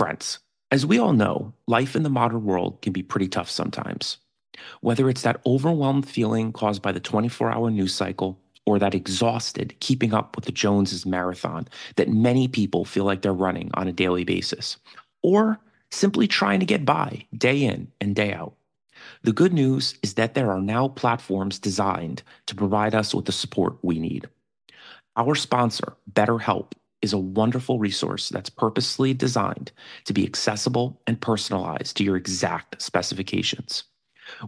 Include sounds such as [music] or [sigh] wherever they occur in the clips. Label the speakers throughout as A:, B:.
A: Friends, as we all know, life in the modern world can be pretty tough sometimes. Whether it's that overwhelmed feeling caused by the 24 hour news cycle or that exhausted keeping up with the Joneses marathon that many people feel like they're running on a daily basis, or simply trying to get by day in and day out. The good news is that there are now platforms designed to provide us with the support we need. Our sponsor, BetterHelp, is a wonderful resource that's purposely designed to be accessible and personalized to your exact specifications.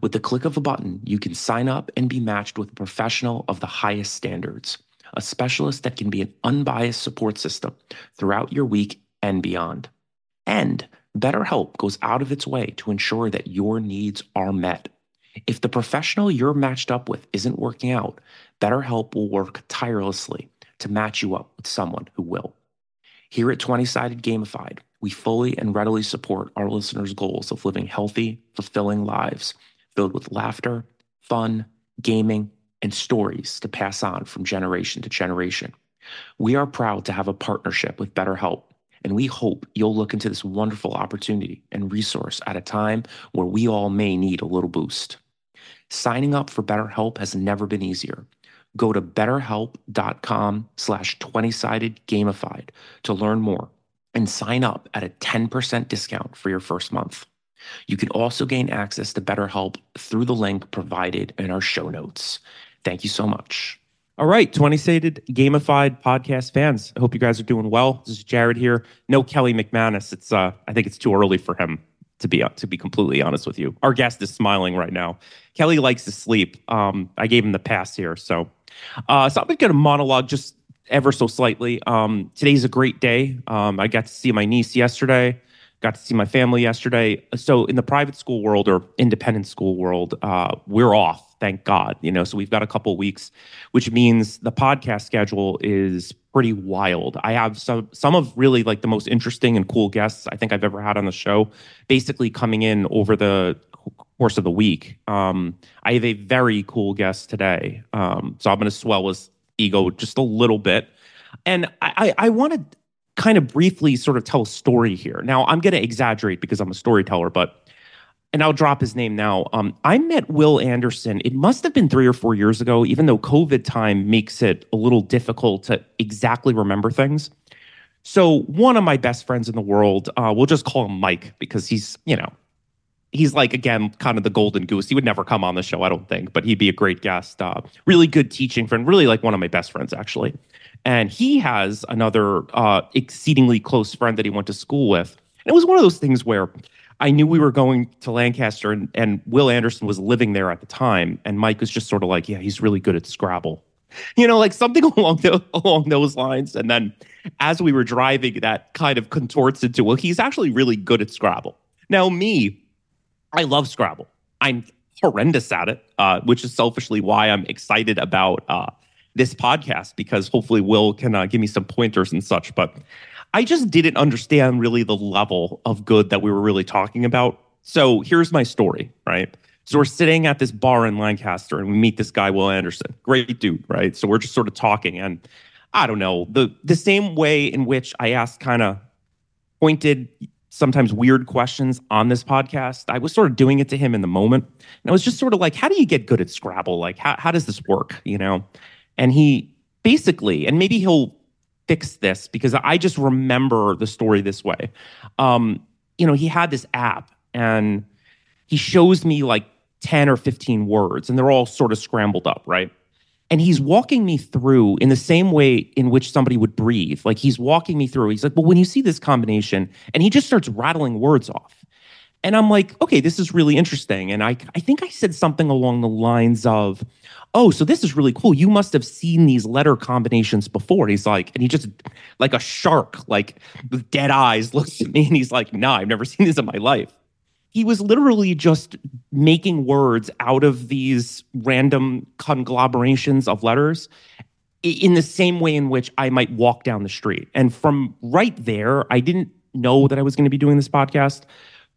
A: With the click of a button, you can sign up and be matched with a professional of the highest standards, a specialist that can be an unbiased support system throughout your week and beyond. And BetterHelp goes out of its way to ensure that your needs are met. If the professional you're matched up with isn't working out, BetterHelp will work tirelessly to match you up with someone who will. Here at 20 Sided Gamified, we fully and readily support our listeners' goals of living healthy, fulfilling lives filled with laughter, fun, gaming, and stories to pass on from generation to generation. We are proud to have a partnership with BetterHelp, and we hope you'll look into this wonderful opportunity and resource at a time where we all may need a little boost. Signing up for BetterHelp has never been easier. Go to betterhelp.com slash 20-sided gamified to learn more and sign up at a 10% discount for your first month. You can also gain access to BetterHelp through the link provided in our show notes. Thank you so much. All right, 20 Sided Gamified podcast fans. I hope you guys are doing well. This is Jared here. No Kelly McManus. It's uh, I think it's too early for him to be to be completely honest with you. Our guest is smiling right now. Kelly likes to sleep. Um, I gave him the pass here, so uh, so I'm going to monologue just ever so slightly. Um, today's a great day. Um, I got to see my niece yesterday. Got to see my family yesterday. So in the private school world or independent school world, uh, we're off. Thank God. You know, so we've got a couple weeks, which means the podcast schedule is pretty wild. I have some some of really like the most interesting and cool guests I think I've ever had on the show, basically coming in over the course of the week. Um, I have a very cool guest today, um, so I'm going to swell his ego just a little bit, and I, I, I want to kind of briefly sort of tell a story here. Now, I'm going to exaggerate because I'm a storyteller, but and I'll drop his name now. Um, I met Will Anderson. It must have been three or four years ago, even though COVID time makes it a little difficult to exactly remember things. So, one of my best friends in the world, uh, we'll just call him Mike because he's, you know, he's like, again, kind of the golden goose. He would never come on the show, I don't think, but he'd be a great guest. Uh, really good teaching friend, really like one of my best friends, actually. And he has another uh, exceedingly close friend that he went to school with. And it was one of those things where I knew we were going to Lancaster and, and Will Anderson was living there at the time. And Mike was just sort of like, yeah, he's really good at Scrabble. [laughs] You know, like something [laughs] along, the, along those lines. And then as we were driving, that kind of contorts into, well, he's actually really good at Scrabble. Now, me, I love Scrabble. I'm horrendous at it, uh, which is selfishly why I'm excited about uh, this podcast because hopefully Will can uh, give me some pointers and such. But I just didn't understand really the level of good that we were really talking about. So here's my story, right? So we're sitting at this bar in Lancaster and we meet this guy, Will Anderson. Great dude, right? So we're just sort of talking. And I don't know, the the same way in which I asked kind of pointed, sometimes weird questions on this podcast, I was sort of doing it to him in the moment. And I was just sort of like, how do you get good at Scrabble? Like, how, how does this work? You know? And he basically, and maybe he'll fix this because I just remember the story this way. Um, you know, he had this app and he shows me like 10 or 15 words and they're all sort of scrambled up, right? And he's walking me through in the same way in which somebody would breathe. Like he's walking me through. He's like, well, when you see this combination, and he just starts rattling words off. And I'm like, okay, this is really interesting. And I, I think I said something along the lines of, oh, so this is really cool. You must have seen these letter combinations before. And he's like, and he just, like a shark, like with dead eyes, [laughs] looks at me and he's like, nah, I've never seen this in my life. He was literally just making words out of these random conglomerations of letters in the same way in which I might walk down the street. And from right there, I didn't know that I was going to be doing this podcast.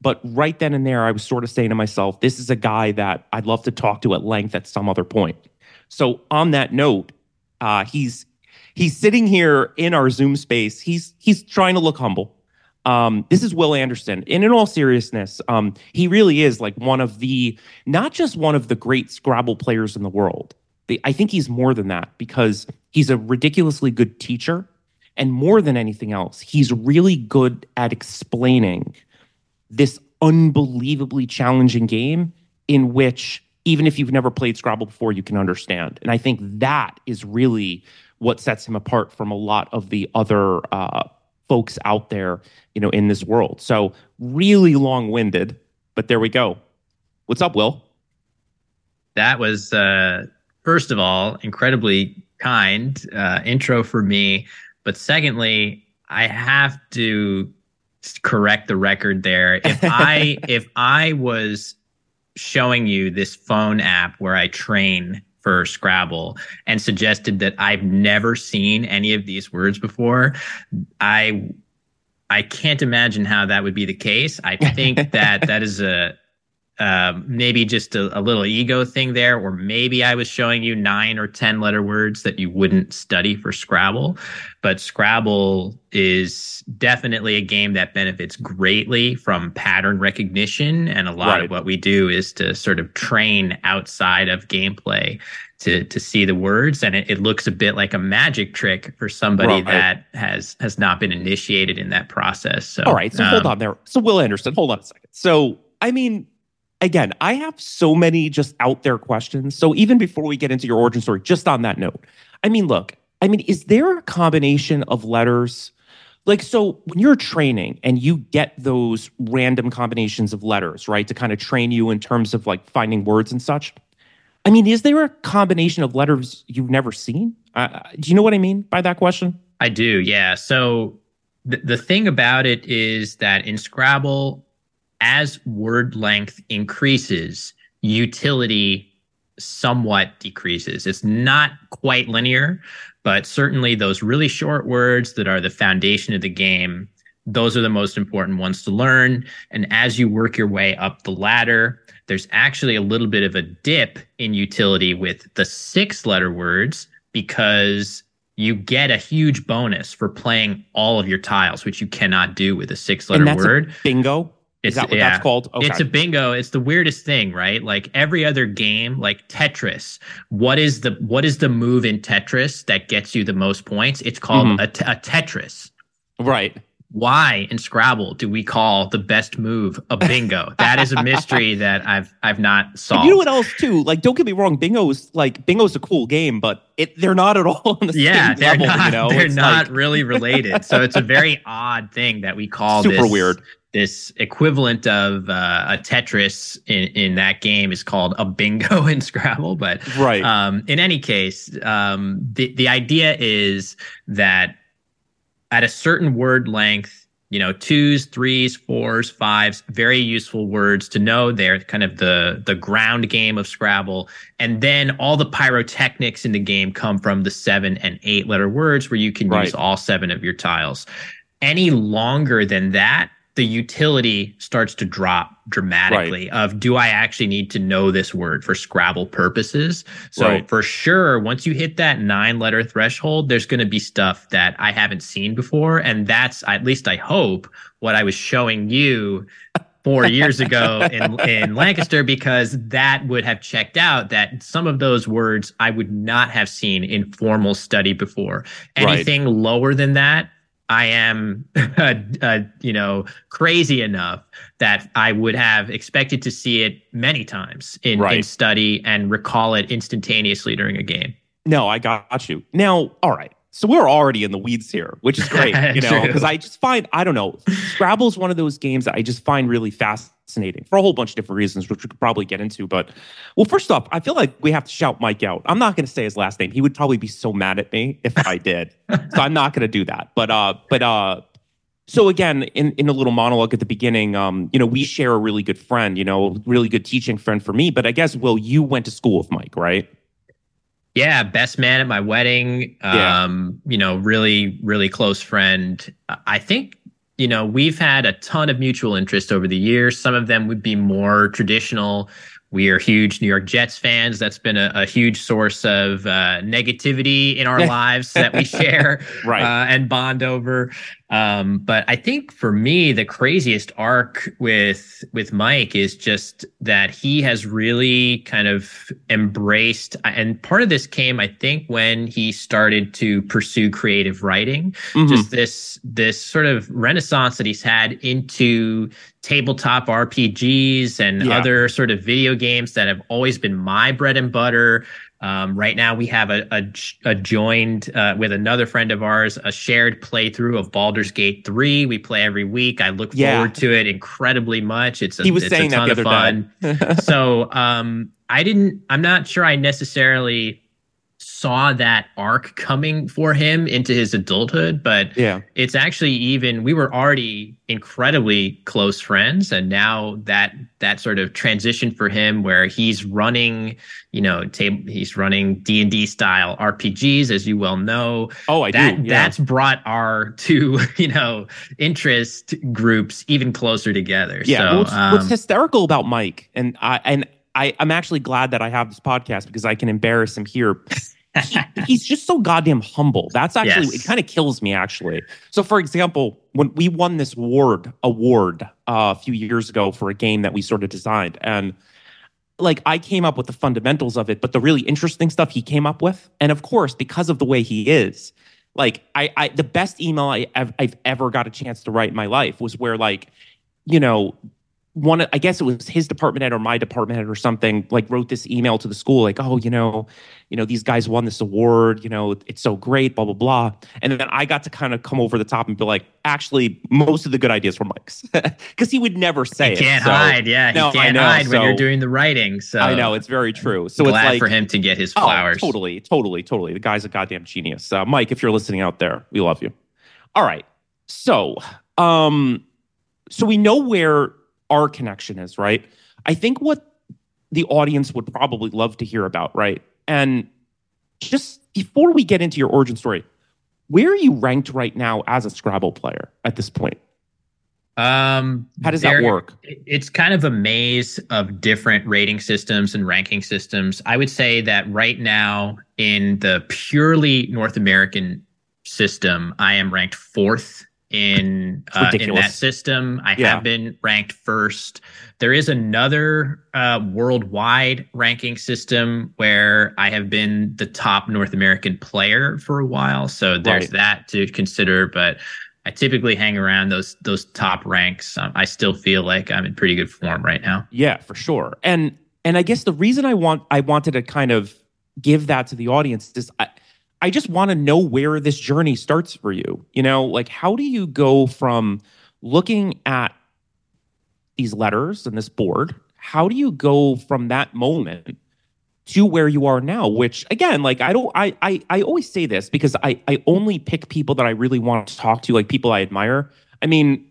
A: But right then and there, I was sort of saying to myself, this is a guy that I'd love to talk to at length at some other point. So on that note, uh, he's he's sitting here in our Zoom space. He's he's trying to look humble. Um, this is Will Anderson. And in all seriousness, um, he really is like one of the not just one of the great Scrabble players in the world. I think he's more than that because he's a ridiculously good teacher. And more than anything else, he's really good at explaining this unbelievably challenging game in which even if you've never played Scrabble before, you can understand. And I think that is really what sets him apart from a lot of the other uh, folks out there, you know, in this world. So really long-winded, but there we go. What's up, Will?
B: That was uh, first of all incredibly kind uh, intro for me, but secondly, I have to correct the record there. If I [laughs] if I was showing you this phone app where I train for Scrabble and suggested that I've never seen any of these words before, I I can't imagine how that would be the case. I think [laughs] that that is a um, maybe just a, a, little ego thing there, or maybe I was showing you nine or 10 letter words that you wouldn't study for Scrabble. But Scrabble is definitely a game that benefits greatly from pattern recognition. And a lot right. of what we do is to sort of train outside of gameplay to to see the words and it, it looks a bit like a magic trick for somebody right. that has has not been initiated in that process so
A: all right so um, hold on there so will anderson hold on a second so i mean again, I have so many just out there questions. So even before we get into your origin story, just on that note, I mean, look, I mean, is there a combination of letters? Like, so when you're training and you get those random combinations of letters, right, to kind of train you in terms of like finding words and such. I mean, is there a combination of letters you've never seen? Uh, do you know what I mean by that question?
B: I do, yeah. So the, the thing about it is that in Scrabble, as word length increases, utility somewhat decreases. It's not quite linear, but certainly those really short words that are the foundation of the game, those are the most important ones to learn. And as you work your way up the ladder, there's actually a little bit of a dip in utility with the six letter words because you get a huge bonus for playing all of your tiles, which you cannot do with a six letter word.
A: bingo. Is that what yeah. that's called?
B: Okay. It's a bingo. It's the weirdest thing, right? Like every other game, like Tetris. What is the what is the move in Tetris that gets you the most points? It's called mm-hmm. a, t- a Tetris.
A: Right.
B: Why in Scrabble do we call the best move a bingo? [laughs] that is a mystery that I've I've not solved.
A: And you know what else too? Like, don't get me wrong, bingo is like bingo's a cool game, but it they're not at all [laughs] on the
B: yeah,
A: same level.
B: Not,
A: you know?
B: They're it's not like... really related. So it's a very odd thing that we call
A: super
B: this,
A: weird
B: this equivalent of uh, a Tetris in, in that game is called a bingo [laughs] in Scrabble. But
A: right.
B: Um, in any case, um, the the idea is that at a certain word length, you know, twos, threes, fours, fives, very useful words to know. They're kind of the the ground game of Scrabble, and then all the pyrotechnics in the game come from the seven and eight letter words, where you can right. use all seven of your tiles. Any longer than that, the utility starts to drop dramatically right. of do I actually need to know this word for Scrabble purposes? So right. for sure, once you hit that nine letter threshold, there's going to be stuff that I haven't seen before. And that's at least I hope what I was showing you four [laughs] years ago in, in Lancaster, because that would have checked out that some of those words I would not have seen in formal study before. Anything right. lower than that, I am, [laughs] uh, uh, you know, crazy enough that I would have expected to see it many times in, right. in study and recall it instantaneously during a game.
A: No, I got you. Now, all right. So we're already in the weeds here, which is great, [laughs] you know, because I just find, I don't know, Scrabble is one of those games that I just find really fascinating for a whole bunch of different reasons, which we could probably get into. But, well, first off, I feel like we have to shout Mike out. I'm not going to say his last name. He would probably be so mad at me if I did. so I'm not going to do that. But, uh, but, uh, so again, in, in a little monologue at the beginning, um, you know, we share a really good friend, you know, really good teaching friend for me. But I guess, Will, you went to school with Mike, right?
B: Yeah, best man at my wedding. Yeah. Um, you know, really, really close friend. I think, you know, we've had a ton of mutual interest over the years. Some of them would be more traditional. We are huge New York Jets fans. That's been a, a huge source of uh, negativity in our [laughs] lives that we share [laughs]
A: right.
B: uh, and bond over. Um, but I think for me, the craziest arc with with Mike is just that he has really kind of embraced, and part of this came, I think, when he started to pursue creative writing. Mm-hmm. Just this this sort of renaissance that he's had into tabletop RPGs and yeah. other sort of video games that have always been my bread and butter. Um, right now, we have a, a, a joined uh, with another friend of ours, a shared playthrough of Baldur's Gate 3. We play every week. I look yeah. forward to it incredibly much. It's a,
A: he was
B: it's
A: saying
B: a ton
A: of
B: fun. [laughs] so um, I didn't, I'm not sure I necessarily saw that arc coming for him into his adulthood but
A: yeah.
B: it's actually even we were already incredibly close friends and now that that sort of transition for him where he's running you know table he's running d&d style rpgs as you well know.
A: Oh i
B: that,
A: do yeah.
B: that's brought our two [laughs] you know interest groups even closer together.
A: Yeah
B: so,
A: what's, um, what's hysterical about mike and i and I, I'm actually glad that I have this podcast because I can embarrass him here he, he's just so goddamn humble. That's actually yes. it. Kind of kills me actually. So, for example, when we won this award award uh, a few years ago for a game that we sort of designed, and like I came up with the fundamentals of it, but the really interesting stuff he came up with, and of course, because of the way he is, like I, I the best email I, I've, I've ever got a chance to write in my life was where like, you know, one i guess it was his department head or my department head or something like wrote this email to the school like oh you know you know these guys won this award you know it's so great blah blah blah. And then i got to kind of come over the top and be like actually most of the good ideas were mike's. [laughs] Because he would never say it.
B: he can't it, so, hide yeah he no, can't know, hide so, when you're doing the writing so
A: i know it's very true so
B: glad
A: it's like
B: for him to get his oh, flowers.
A: oh, totally totally totally the guy's a goddamn genius uh, mike if you're listening out there we love you. All right so um so we know where our connection is, right? I think what the audience would probably love to hear about, right? And just before we get into your origin story, where are you ranked right now as a Scrabble player at this point?
B: Um,
A: how does there, that work?
B: It's kind of a maze of different rating systems and ranking systems. I would say that right now in the purely North American system, I am ranked fourth in uh, in that system. I yeah. have been ranked first. There is another uh, worldwide ranking system where I have been the top North American player for a while. So there's right. that to consider. But I typically hang around those those top ranks. Um, I still feel like I'm in pretty good form right now.
A: Yeah, for sure. And and I guess the reason I want I wanted to kind of give that to the audience is. I, I just want to know where this journey starts for you. You know, like how do you go from looking at these letters and this board? How do you go from that moment to where you are now? Which again, like I don't I I I always say this because I I only pick people that I really want to talk to, like people I admire. I mean,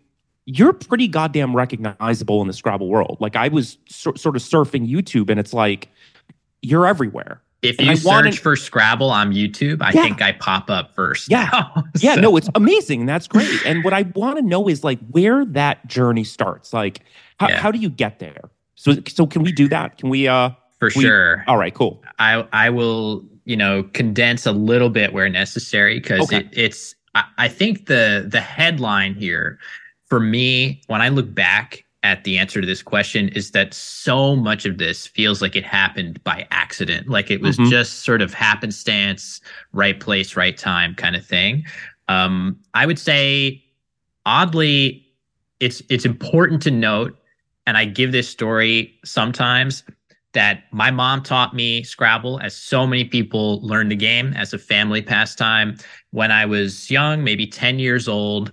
A: you're pretty goddamn recognizable in the Scrabble world. Like I was so, sort of surfing YouTube and it's like you're everywhere.
B: If you search wanted, for Scrabble on YouTube, I yeah. think I pop up first.
A: Yeah. Now, so. [laughs] Yeah, no, it's amazing. That's great. And what I want to know is like where that journey starts. Like how, yeah. how do you get there? So so can we do that? Can we uh
B: for
A: we,
B: sure.
A: All right, cool.
B: I I will, you know, condense a little bit where necessary because okay. it, it's I, I think the the headline here for me when I look back at the answer to this question is that so much of this feels like it happened by accident, like it was mm-hmm. just sort of happenstance, right place, right time kind of thing. Um, I would say, oddly, it's it's important to note, and I give this story sometimes that my mom taught me Scrabble, as so many people learn the game as a family pastime when I was young, maybe 10 years old.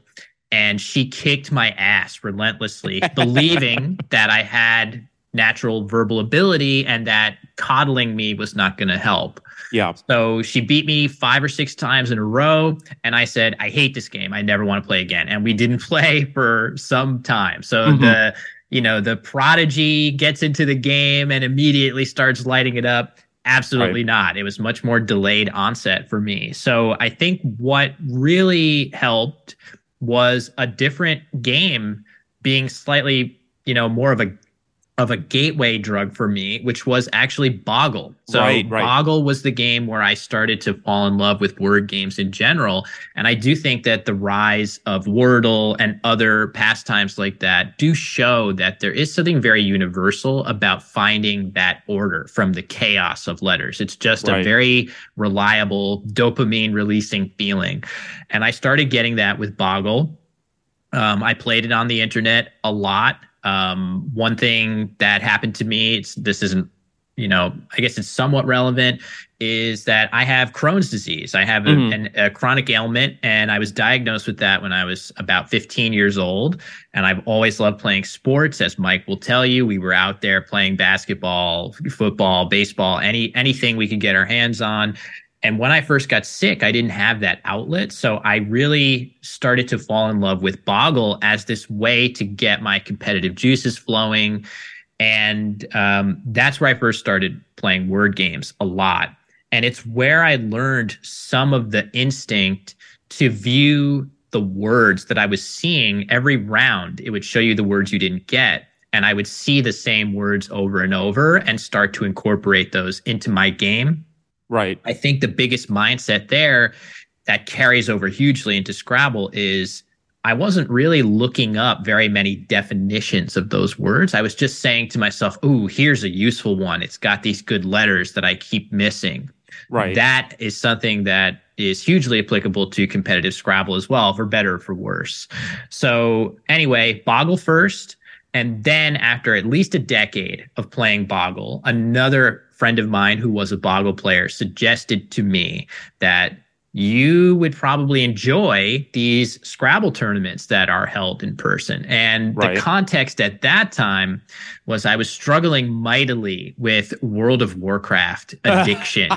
B: And she kicked my ass relentlessly, believing [laughs] that I had natural verbal ability and that coddling me was not going to help.
A: Yeah.
B: So she beat me five or six times in a row. And I said, I hate this game. I never want to play again. And we didn't [laughs] play for some time. So mm-hmm. the, you know, the prodigy gets into the game and immediately starts lighting it up. Absolutely right. not. It was much more delayed onset for me. So I think what really helped was a different game being slightly, you know, more of a of a gateway drug for me, which was actually Boggle. So right, right. Boggle was the game where I started to fall in love with word games in general. And I do think that the rise of Wordle and other pastimes like that do show that there is something very universal about finding that order from the chaos of letters. It's just right. a very reliable dopamine releasing feeling. And I started getting that with Boggle. Um, I played it on the internet a lot. Um, one thing that happened to me, it's, this isn't, you know, I guess it's somewhat relevant, is that I have Crohn's disease. I have mm-hmm. a, an, a chronic ailment, and I was diagnosed with that when I was about 15 years old. And I've always loved playing sports, as Mike will tell you. We were out there playing basketball, football, baseball, any anything we could get our hands on. And when I first got sick, I didn't have that outlet. So I really started to fall in love with Boggle as this way to get my competitive juices flowing. And um, that's where I first started playing word games a lot. And it's where I learned some of the instinct to view the words that I was seeing every round. It would show you the words you didn't get. And I would see the same words over and over and start to incorporate those into my game
A: Right.
B: I think the biggest mindset there that carries over hugely into Scrabble is I wasn't really looking up very many definitions of those words. I was just saying to myself, "Ooh, here's a useful one. It's got these good letters that I keep missing."
A: Right.
B: That is something that is hugely applicable to competitive Scrabble as well, for better or for worse. So, anyway, Boggle first. And then, after at least a decade of playing Boggle, another friend of mine who was a Boggle player suggested to me that you would probably enjoy these Scrabble tournaments that are held in person. And right. the context at that time was I was struggling mightily with World of Warcraft [laughs] addiction.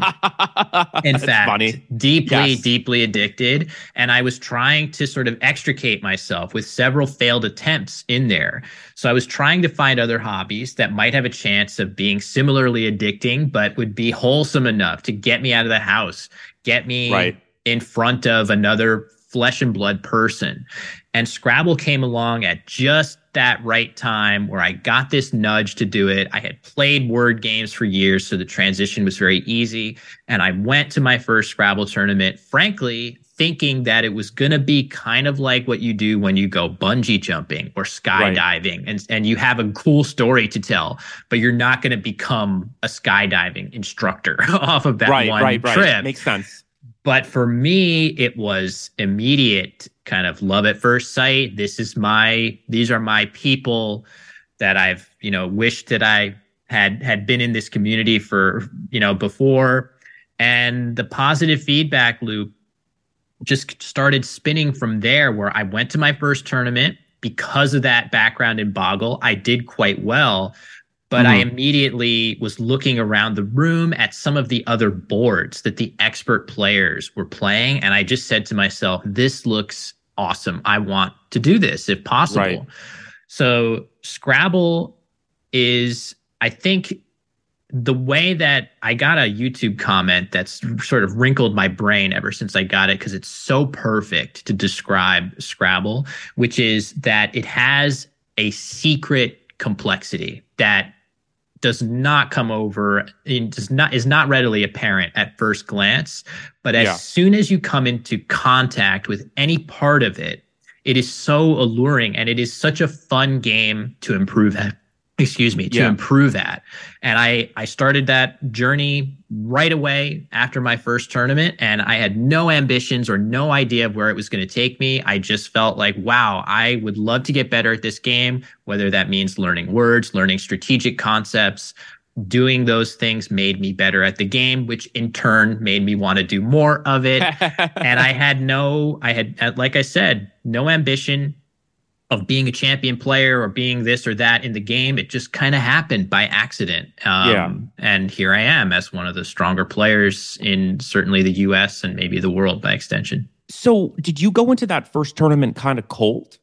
B: in fact, funny. deeply, yes. deeply addicted. And I was trying to sort of extricate myself with several failed attempts in there. So I was trying to find other hobbies that might have a chance of being similarly addicting, but would be wholesome enough to get me out of the house, get me right in front of another flesh and blood person. And Scrabble came along at just that right time where I got this nudge to do it. I had played word games for years, so the transition was very easy. And I went to my first Scrabble tournament, frankly, thinking that it was going to be kind of like what you do when you go bungee jumping or skydiving right. and, and you have a cool story to tell, but you're not going to become a skydiving instructor [laughs] off of that right, one right, trip. Right.
A: Makes sense
B: but for me, it was immediate kind of love at first sight. This is my, these are my people that I've, you know, wished that I had had been in this community for, you know, before. And the positive feedback loop just started spinning from there where I went to my first tournament because of that background in Boggle. I did quite well but mm-hmm. I immediately was looking around the room at some of the other boards that the expert players were playing. And I just said to myself, this looks awesome. I want to do this if possible. Right. So Scrabble is, I think, the way that I got a YouTube comment that's sort of wrinkled my brain ever since I got it because it's so perfect to describe Scrabble, which is that it has a secret complexity that does not come over does not is not readily apparent at first glance but as yeah. soon as you come into contact with any part of it it is so alluring and it is such a fun game to improve at excuse me to yeah. improve that and i i started that journey right away after my first tournament and i had no ambitions or no idea of where it was going to take me i just felt like wow i would love to get better at this game whether that means learning words learning strategic concepts doing those things made me better at the game, which in turn made me want to do more of it. [laughs] and I had no, I had, like I said, no ambition of being a champion player or being this or that in the game. It just kind of happened by accident. Um, yeah. And here I am as one of the stronger players in certainly the US and maybe the world by extension.
A: So, did you go into that first tournament kind of cold?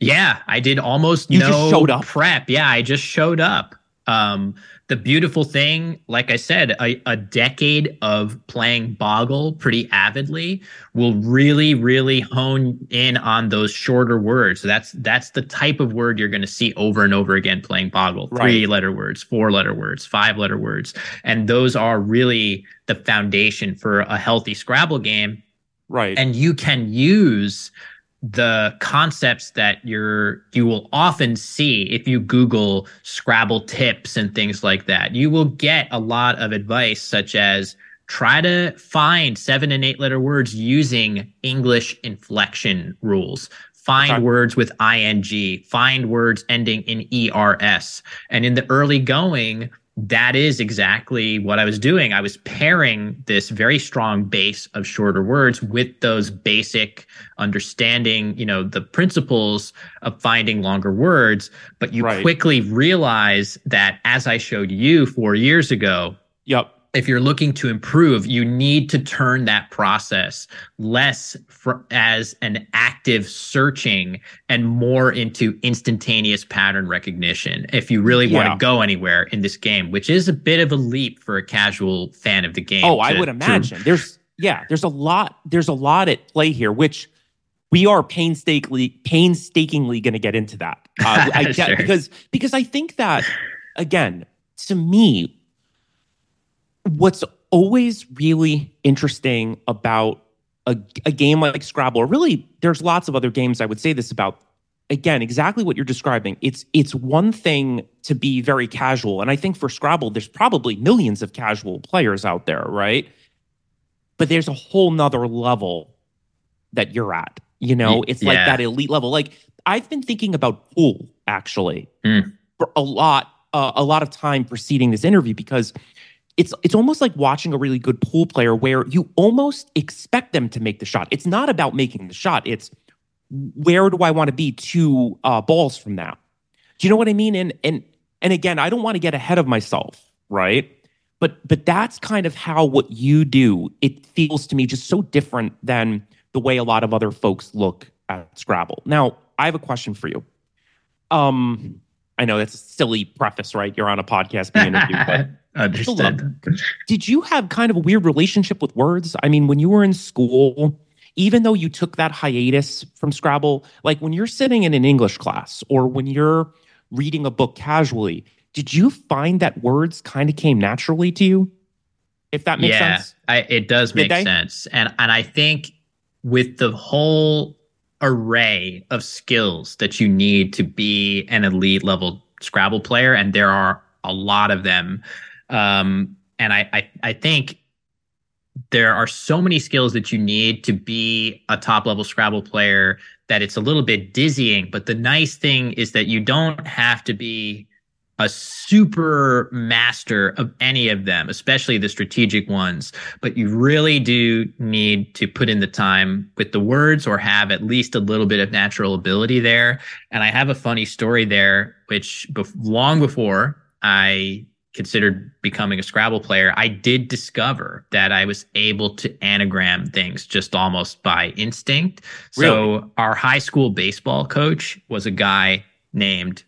B: Yeah, I did almost you no showed up. prep. Yeah, I just showed up. Um, the beautiful thing, like I said, a, a, decade of playing Boggle pretty avidly will really, really hone in on those shorter words. So that's that's the type of word you're going to see over and over again playing Boggle. Right. Three letter words, four letter words, five letter words, and those are really the foundation for a healthy Scrabble game.
A: Right.
B: And you can use the concepts that you're you will often see if you google scrabble tips and things like that. You will get a lot of advice such as try to find seven and eight letter words using english inflection rules. Find okay. words with ing find words ending in ers and in the early going that is exactly what I was doing. I was pairing this very strong base of shorter words with those basic understanding, you know, the principles of finding longer words. But you right. quickly realize that as I showed you four years ago,
A: yep
B: if you're looking to improve, you need to turn that process less for, as an active searching and more into instantaneous pattern recognition. If you really yeah. want to go anywhere in this game, which is a bit of a leap for a casual fan of the game.
A: Oh, to, I would imagine. To, there's yeah, there's a lot. There's a lot at play here, which we are painstakingly painstakingly going to get into that. Uh, I [laughs] get, sure. because because I think that again, to me, what's always really interesting about a, a game like Scrabble, or really, there's lots of other games I would say this about. Again, exactly what you're describing. It's it's one thing to be very casual, and I think for Scrabble, there's probably millions of casual players out there, right? But there's a whole nother level that you're at. You know, it's yeah. like that elite level. Like I've been thinking about pool actually mm. for a lot, uh, a lot of time preceding this interview because it's it's almost like watching a really good pool player where you almost expect them to make the shot. It's not about making the shot. It's where do I want to be two uh, balls from that? Do you know what I mean? And and and again, I don't want to get ahead of myself, right? But but that's kind of how what you do. It feels to me just so different than the way a lot of other folks look at Scrabble. Now, I have a question for you. Um, I know that's a silly preface, right? You're on a podcast being interviewed, but [laughs]
B: Understood.
A: Did you have kind of a weird relationship with words? I mean, when you were in school, even though you took that hiatus from Scrabble, like when you're sitting in an English class or when you're reading a book casually, did you find that words kind of came naturally to you? If that makes yeah, sense.
B: Yeah, it does make sense. And and I think with the whole array of skills that you need to be an elite level Scrabble player, and there are a lot of them. Um, and I, I, I think there are so many skills that you need to be a top level Scrabble player that it's a little bit dizzying. But the nice thing is that you don't have to be a super master of any of them, especially the strategic ones. But you really do need to put in the time with the words or have at least a little bit of natural ability there. And I have a funny story there, which long before I considered becoming a Scrabble player, I did discover that I was able to anagram things just almost by instinct. Really? So our high school baseball coach was a guy named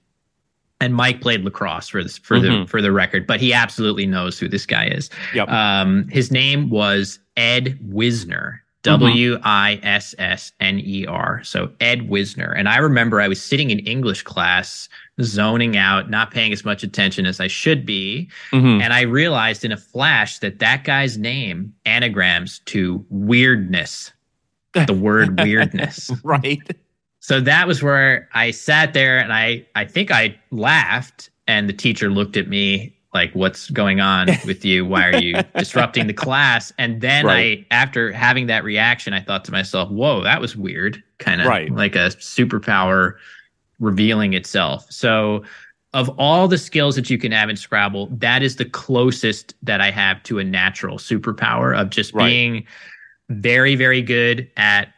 B: and Mike played lacrosse for this for mm-hmm. the for the record, but he absolutely knows who this guy is.
A: Yep.
B: Um, his name was Ed Wissner. Mm-hmm. W I S S N E R. So Ed Wissner. And I remember I was sitting in English class zoning out, not paying as much attention as I should be. Mm-hmm. And I realized in a flash that that guy's name anagrams to weirdness, [laughs] the word weirdness. [laughs]
A: right.
B: So that was where I sat there and I, I think I laughed and the teacher looked at me like, what's going on [laughs] with you? Why are you disrupting the class? And then right. I, after having that reaction, I thought to myself, whoa, that was weird. Kind of right. like a superpower revealing itself. So of all the skills that you can have in Scrabble, that is the closest that I have to a natural superpower of just right. being very, very good at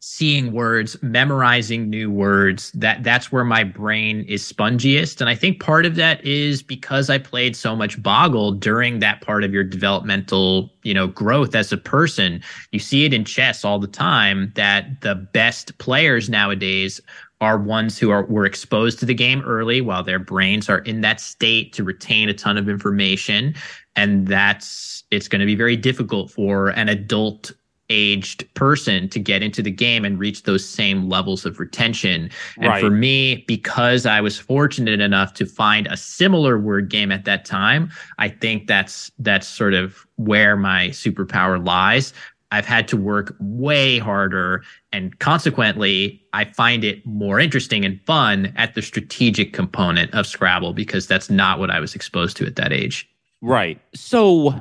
B: seeing words, memorizing new words. That that's where my brain is spongiest. And I think part of that is because I played so much Boggle during that part of your developmental, you know, growth as a person. You see it in chess all the time that the best players nowadays are ones who are were exposed to the game early while their brains are in that state to retain a ton of information and that's it's going to be very difficult for an adult aged person to get into the game and reach those same levels of retention. And right. for me, because I was fortunate enough to find a similar word game at that time, I think that's that's sort of where my superpower lies. I've had to work way harder. And consequently, I find it more interesting and fun at the strategic component of Scrabble because that's not what I was exposed to at that age.
A: Right. So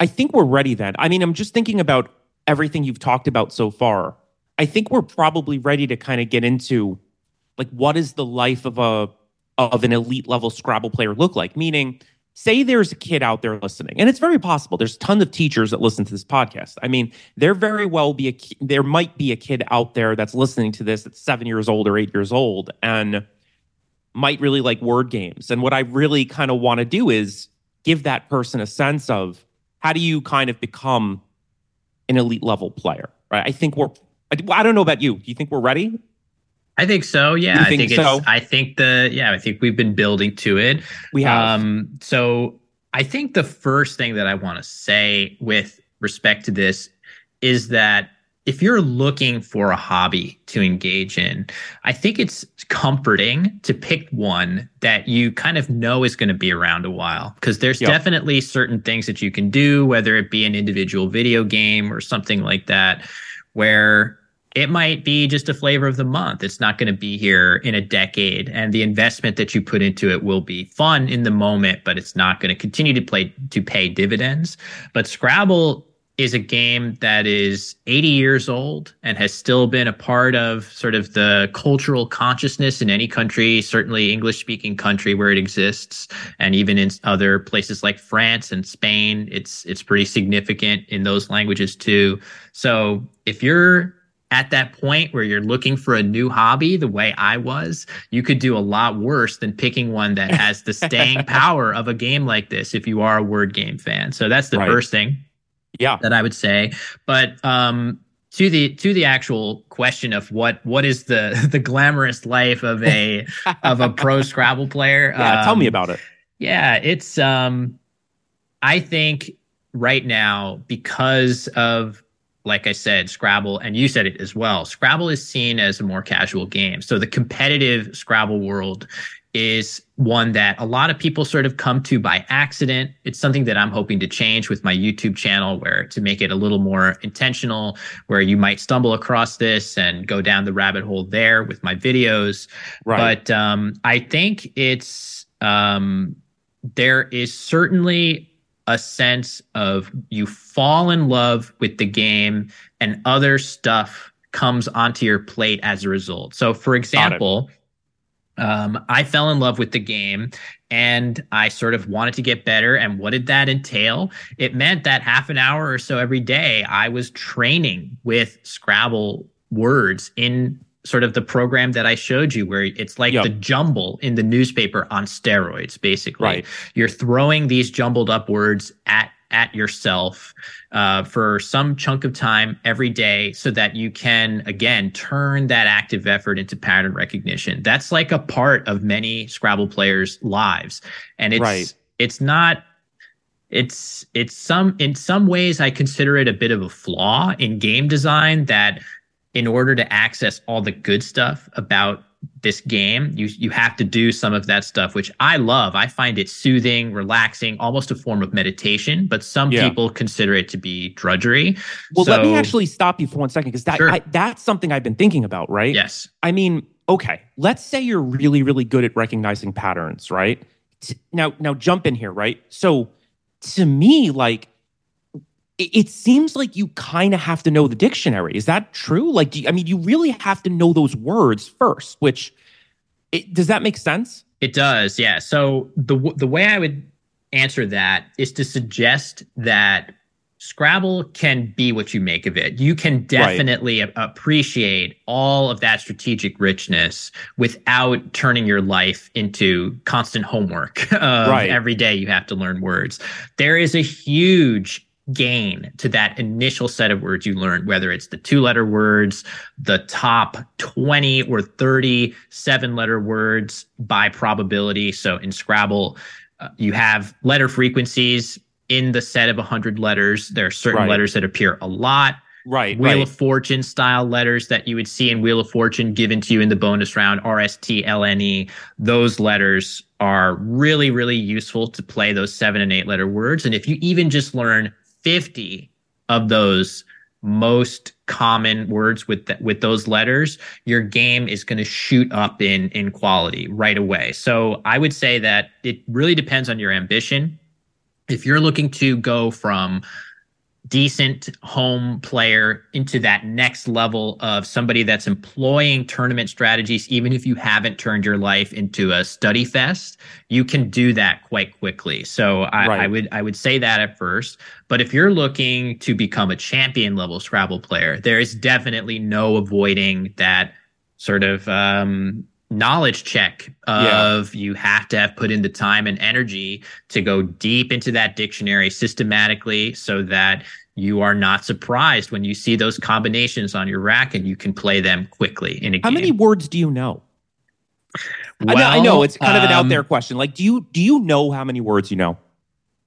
A: I think we're ready then. I mean, I'm just thinking about everything you've talked about so far. I think we're probably ready to kind of get into like what is the life of a of an elite level Scrabble player look like? Meaning, say there's a kid out there listening and it's very possible there's tons of teachers that listen to this podcast i mean there very well be a there might be a kid out there that's listening to this that's seven years old or eight years old and might really like word games and what i really kind of want to do is give that person a sense of how do you kind of become an elite level player right i think we're i don't know about you do you think we're ready
B: I think so. Yeah, I think, think so? it's. I think the yeah. I think we've been building to it.
A: We have. Um,
B: so I think the first thing that I want to say with respect to this is that if you're looking for a hobby to engage in, I think it's comforting to pick one that you kind of know is going to be around a while because there's yep. definitely certain things that you can do, whether it be an individual video game or something like that, where it might be just a flavor of the month. It's not going to be here in a decade. And the investment that you put into it will be fun in the moment, but it's not going to continue to play to pay dividends. But Scrabble is a game that is 80 years old and has still been a part of sort of the cultural consciousness in any country, certainly English speaking country where it exists. And even in other places like France and Spain, it's, it's pretty significant in those languages too. So if you're at that point where you're looking for a new hobby the way I was, you could do a lot worse than picking one that has the staying [laughs] power of a game like this if you are a word game fan. So that's the right. first thing.
A: Yeah.
B: That I would say. But um to the to the actual question of what what is the [laughs] the glamorous life of a [laughs] of a pro Scrabble player?
A: Yeah, um, tell me um, about it.
B: Yeah, it's um I think right now because of like I said, Scrabble, and you said it as well, Scrabble is seen as a more casual game. So the competitive Scrabble world is one that a lot of people sort of come to by accident. It's something that I'm hoping to change with my YouTube channel where to make it a little more intentional, where you might stumble across this and go down the rabbit hole there with my videos. Right. But um, I think it's um, there is certainly a sense of you fall in love with the game and other stuff comes onto your plate as a result. So, for example, um, I fell in love with the game and I sort of wanted to get better. And what did that entail? It meant that half an hour or so every day, I was training with Scrabble words in sort of the program that I showed you, where it's like yep. the jumble in the newspaper on steroids, basically.
A: Right.
B: You're throwing these jumbled up words at at yourself uh, for some chunk of time every day so that you can again turn that active effort into pattern recognition that's like a part of many scrabble players lives and it's right. it's not it's it's some in some ways i consider it a bit of a flaw in game design that in order to access all the good stuff about this game, you you have to do some of that stuff, which I love. I find it soothing, relaxing, almost a form of meditation. But some yeah. people consider it to be drudgery.
A: Well, so, let me actually stop you for one second because that sure. that's something I've been thinking about. Right?
B: Yes.
A: I mean, okay, let's say you're really really good at recognizing patterns, right? Now now jump in here, right? So to me, like it seems like you kind of have to know the dictionary. Is that true? Like, you, I mean, you really have to know those words first. Which it, does that make sense?
B: It does, yeah. So the the way I would answer that is to suggest that Scrabble can be what you make of it. You can definitely right. appreciate all of that strategic richness without turning your life into constant homework [laughs] right. every day you have to learn words. There is a huge gain to that initial set of words you learned, whether it's the two letter words, the top 20 or 30 seven letter words by probability. So in Scrabble, uh, you have letter frequencies in the set of 100 letters. There are certain right. letters that appear a lot.
A: Right.
B: Wheel
A: right.
B: of Fortune style letters that you would see in Wheel of Fortune given to you in the bonus round, R S T L N E. Those letters are really, really useful to play those seven and eight letter words. And if you even just learn 50 of those most common words with th- with those letters, your game is going to shoot up in in quality right away. So I would say that it really depends on your ambition if you're looking to go from decent home player into that next level of somebody that's employing tournament strategies, even if you haven't turned your life into a study fest, you can do that quite quickly. So I, right. I would I would say that at first. But if you're looking to become a champion level Scrabble player, there is definitely no avoiding that sort of um, knowledge check of yeah. you have to have put in the time and energy to go deep into that dictionary systematically so that you are not surprised when you see those combinations on your rack and you can play them quickly in a
A: How
B: game.
A: many words do you know? Well, I, know, I know it's kind of an out there um, question. Like, do you do you know how many words you know?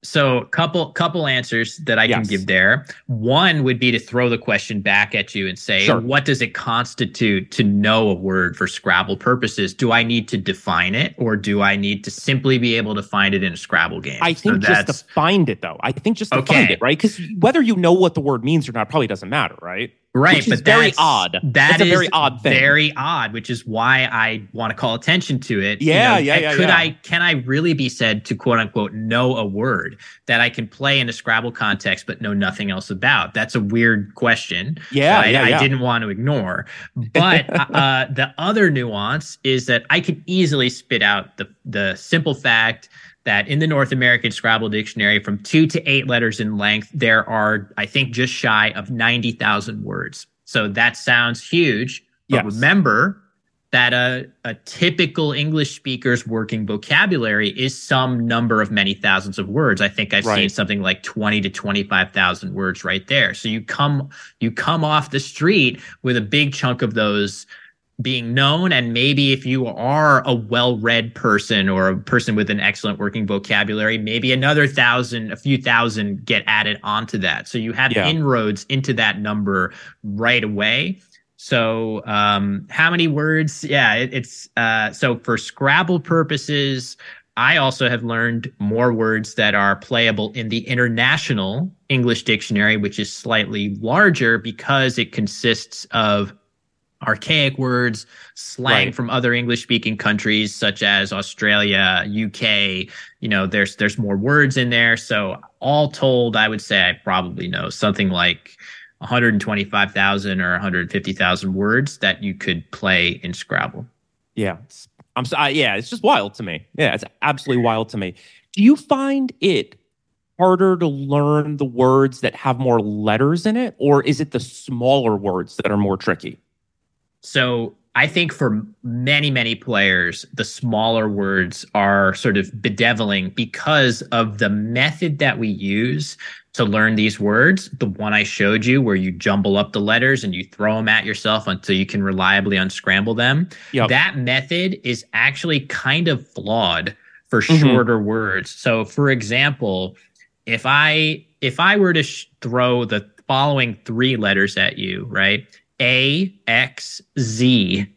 B: So couple couple answers that I yes. can give there. One would be to throw the question back at you and say, sure. what does it constitute to know a word for Scrabble purposes? Do I need to define it or do I need to simply be able to find it in a Scrabble game?
A: I think so just to find it though. I think just to okay. find it, right? Because whether you know what the word means or not probably doesn't matter, right?
B: Right,
A: but very odd.
B: That
A: that's
B: is
A: a very odd thing.
B: Very odd, which is why I want to call attention to it.
A: Yeah,
B: you
A: know, yeah, yeah.
B: Could
A: yeah.
B: I? Can I really be said to quote unquote know a word that I can play in a Scrabble context but know nothing else about? That's a weird question.
A: Yeah,
B: I,
A: yeah,
B: I didn't want to ignore. But uh, the other nuance is that I could easily spit out the the simple fact that in the North American Scrabble Dictionary, from two to eight letters in length, there are, I think, just shy of 90,000 words. So that sounds huge. But yes. remember that a, a typical English speaker's working vocabulary is some number of many thousands of words. I think I've right. seen something like 20 to 25,000 words right there. So you come you come off the street with a big chunk of those being known. And maybe if you are a well-read person or a person with an excellent working vocabulary maybe another thousand a few thousand get added onto that. So you have yeah. inroads into that number right away. So um how many words? Yeah it, it's uh so for scrabble purposes I also have learned more words that are playable in the International English Dictionary, which is slightly larger because it consists of archaic words, slang right. from other English speaking countries such as Australia, UK. You know, there's there's more words in there. So all told, I would say I probably know something like 125,000 or 150,000 words that you could play in Scrabble.
A: Yeah, I'm so, uh, yeah, it's just wild to me. Yeah, it's absolutely wild to me. Do you find it harder to learn the words that have more letters in it, or is it the smaller words that are more tricky?
B: So I think for many, many players, the smaller words are sort of bedeviling because of the method that we use to learn these words. The one I showed you, where you jumble up the letters and you throw them at yourself until you can reliably unscramble them. Yep. That method is actually kind of flawed for mm-hmm. shorter words. So, for example, if I if I were to sh- throw the following three letters at you, right? A X Z.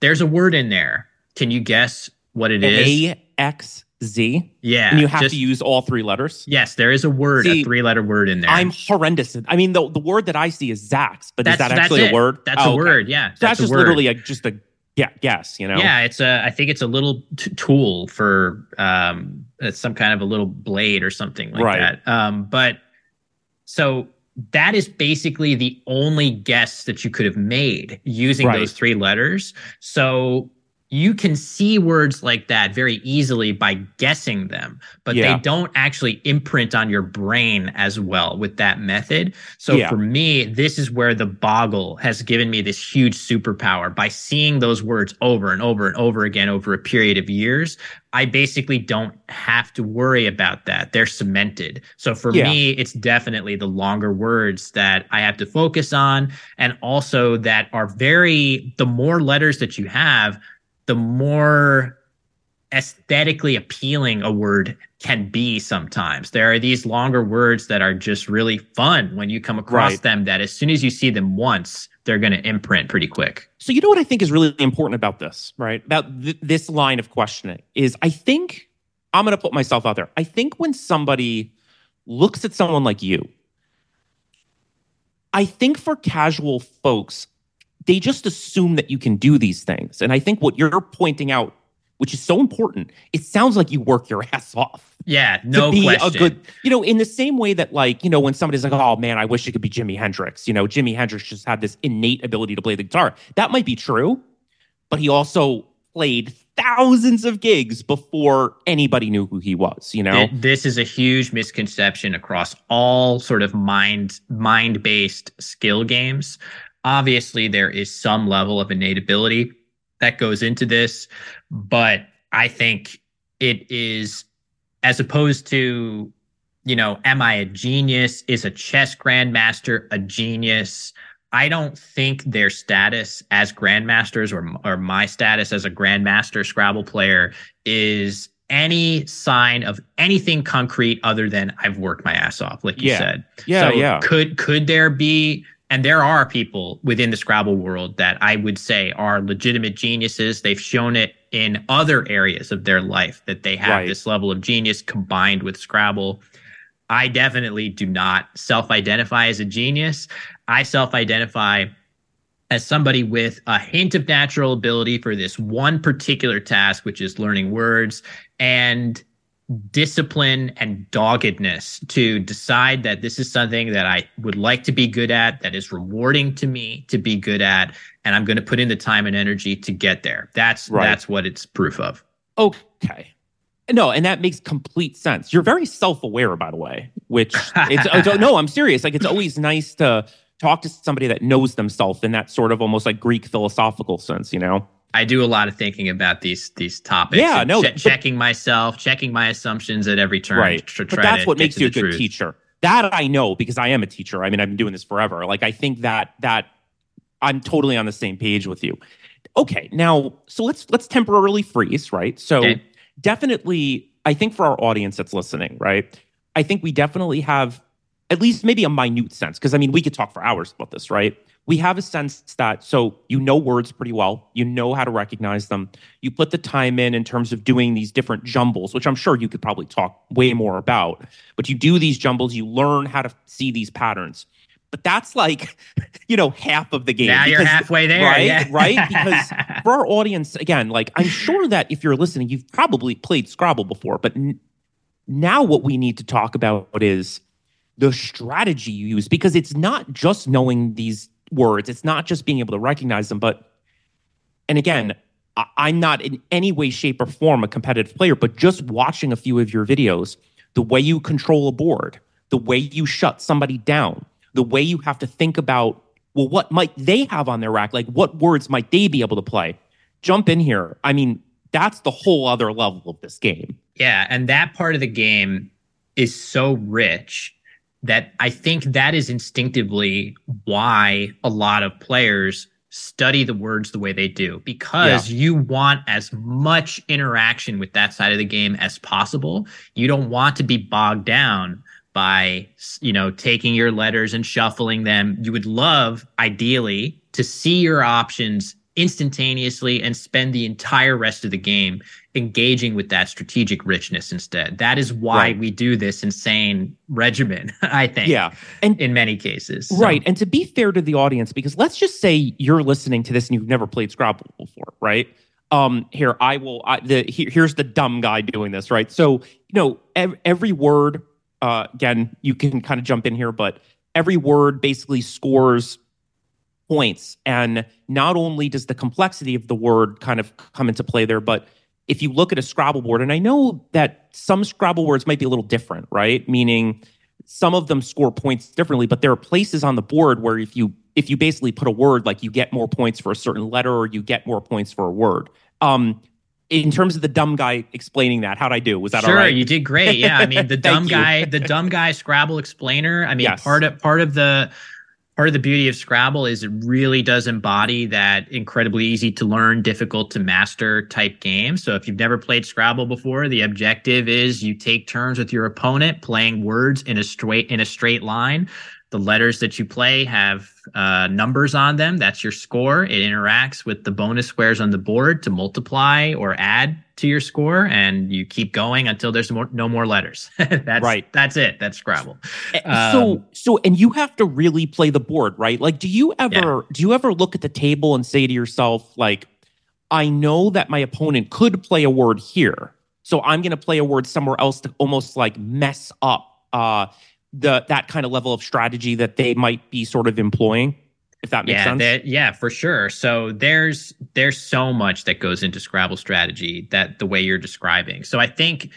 B: There's a word in there. Can you guess what it is?
A: A X Z.
B: Yeah.
A: And you have just, to use all three letters.
B: Yes, there is a word, see, a three letter word in there.
A: I'm horrendous. I mean, the, the word that I see is Zax, but that's, is that actually a word?
B: That's oh, a word. Yeah.
A: So that's, just literally a, just a yeah, guess, you know?
B: Yeah. It's a, I think it's a little t- tool for, um, it's some kind of a little blade or something like right. that. Um, but so that is basically the only guess that you could have made using right. those three letters. So you can see words like that very easily by guessing them, but yeah. they don't actually imprint on your brain as well with that method. So yeah. for me, this is where the boggle has given me this huge superpower by seeing those words over and over and over again over a period of years. I basically don't have to worry about that. They're cemented. So for yeah. me, it's definitely the longer words that I have to focus on. And also that are very, the more letters that you have, the more aesthetically appealing a word can be sometimes. There are these longer words that are just really fun when you come across right. them that as soon as you see them once, they're going to imprint pretty quick.
A: So you know what I think is really important about this, right? About th- this line of questioning is I think I'm going to put myself out there. I think when somebody looks at someone like you, I think for casual folks, they just assume that you can do these things. And I think what you're pointing out, which is so important, it sounds like you work your [laughs] ass off.
B: Yeah, no to be question.
A: A good, you know, in the same way that like, you know, when somebody's like, "Oh man, I wish it could be Jimi Hendrix." You know, Jimi Hendrix just had this innate ability to play the guitar. That might be true, but he also played thousands of gigs before anybody knew who he was you know
B: this is a huge misconception across all sort of mind mind based skill games Obviously, there is some level of innate ability that goes into this, but I think it is as opposed to, you know, am I a genius? Is a chess grandmaster a genius? I don't think their status as grandmasters or or my status as a grandmaster Scrabble player is any sign of anything concrete other than I've worked my ass off, like you
A: yeah.
B: said.
A: Yeah, so yeah.
B: Could could there be and there are people within the Scrabble world that I would say are legitimate geniuses. They've shown it in other areas of their life that they have right. this level of genius combined with Scrabble. I definitely do not self identify as a genius. I self identify as somebody with a hint of natural ability for this one particular task, which is learning words. And discipline and doggedness to decide that this is something that I would like to be good at, that is rewarding to me to be good at, and I'm going to put in the time and energy to get there. That's right. that's what it's proof of.
A: Okay. No, and that makes complete sense. You're very self-aware, by the way, which it's, it's [laughs] no, I'm serious. Like it's always nice to talk to somebody that knows themselves in that sort of almost like Greek philosophical sense, you know?
B: I do a lot of thinking about these these topics.
A: Yeah, no,
B: ch- checking myself, checking my assumptions at every turn.
A: Right, but that's what makes you a good truth. teacher. That I know because I am a teacher. I mean, I've been doing this forever. Like, I think that that I'm totally on the same page with you. Okay, now so let's let's temporarily freeze. Right, so okay. definitely, I think for our audience that's listening, right, I think we definitely have at least maybe a minute sense because I mean, we could talk for hours about this, right? we have a sense that so you know words pretty well. You know how to recognize them. You put the time in in terms of doing these different jumbles which i'm sure you could probably talk way more about. But you do these jumbles you learn how to see these patterns. But that's like [laughs] you know half of the game
B: now because, you're halfway there
A: right?
B: yeah.
A: right? Because [laughs] for our audience again like i'm sure that if you're listening you've probably played scrabble before but n- now what we need to talk about is the strategy you use because it's not just knowing these words. It's not just being able to recognize them, but, and again, I, am not in any way, shape, or form a competitive player, but just watching a few of your videos, the way you control a board, the way you shut somebody down, the way you have to think about, well, what might they have on their rack? Like, what words might they be able to play? Jump in here. I mean, that's the whole other level of this game.
B: Yeah. And that part of the game is so rich that I think that is instinctively why a lot of players study the words the way they do because yeah. you want as much interaction with that side of the game as possible. You don't want to be bogged down by, you know, taking your letters and shuffling them. You would love ideally to see your options instantaneously and spend the entire rest of the game engaging with that strategic richness instead. That is why right. we do this insane regimen, [laughs] I think.
A: Yeah. And
B: in many cases.
A: So. Right. And to be fair to the audience, because let's just say you're listening to this and you've never played Scrabble before, right? Um, here, I will, I, the, here, here's the dumb guy doing this, right? So, you know, ev- every word, uh, again, you can kind of jump in here, but every word basically scores points. And not only does the complexity of the word kind of come into play there, but if you look at a Scrabble board, and I know that some Scrabble words might be a little different, right? Meaning some of them score points differently, but there are places on the board where if you if you basically put a word like you get more points for a certain letter or you get more points for a word. Um, in terms of the dumb guy explaining that, how'd I do? Was that
B: sure,
A: all right?
B: you did great. Yeah, I mean the [laughs] dumb guy, the dumb guy Scrabble explainer. I mean yes. part of part of the part of the beauty of Scrabble is it really does embody that incredibly easy to learn, difficult to master type game. So if you've never played Scrabble before, the objective is you take turns with your opponent playing words in a straight in a straight line. The letters that you play have uh, numbers on them. That's your score. It interacts with the bonus squares on the board to multiply or add to your score, and you keep going until there's more, no more letters. [laughs] that's right. That's it. That's Scrabble.
A: Eh, um, so, so, and you have to really play the board, right? Like, do you ever yeah. do you ever look at the table and say to yourself, like, I know that my opponent could play a word here, so I'm going to play a word somewhere else to almost like mess up. Uh, the that kind of level of strategy that they might be sort of employing if that makes
B: yeah,
A: sense.
B: That, yeah, for sure. So there's there's so much that goes into Scrabble strategy that the way you're describing. So I think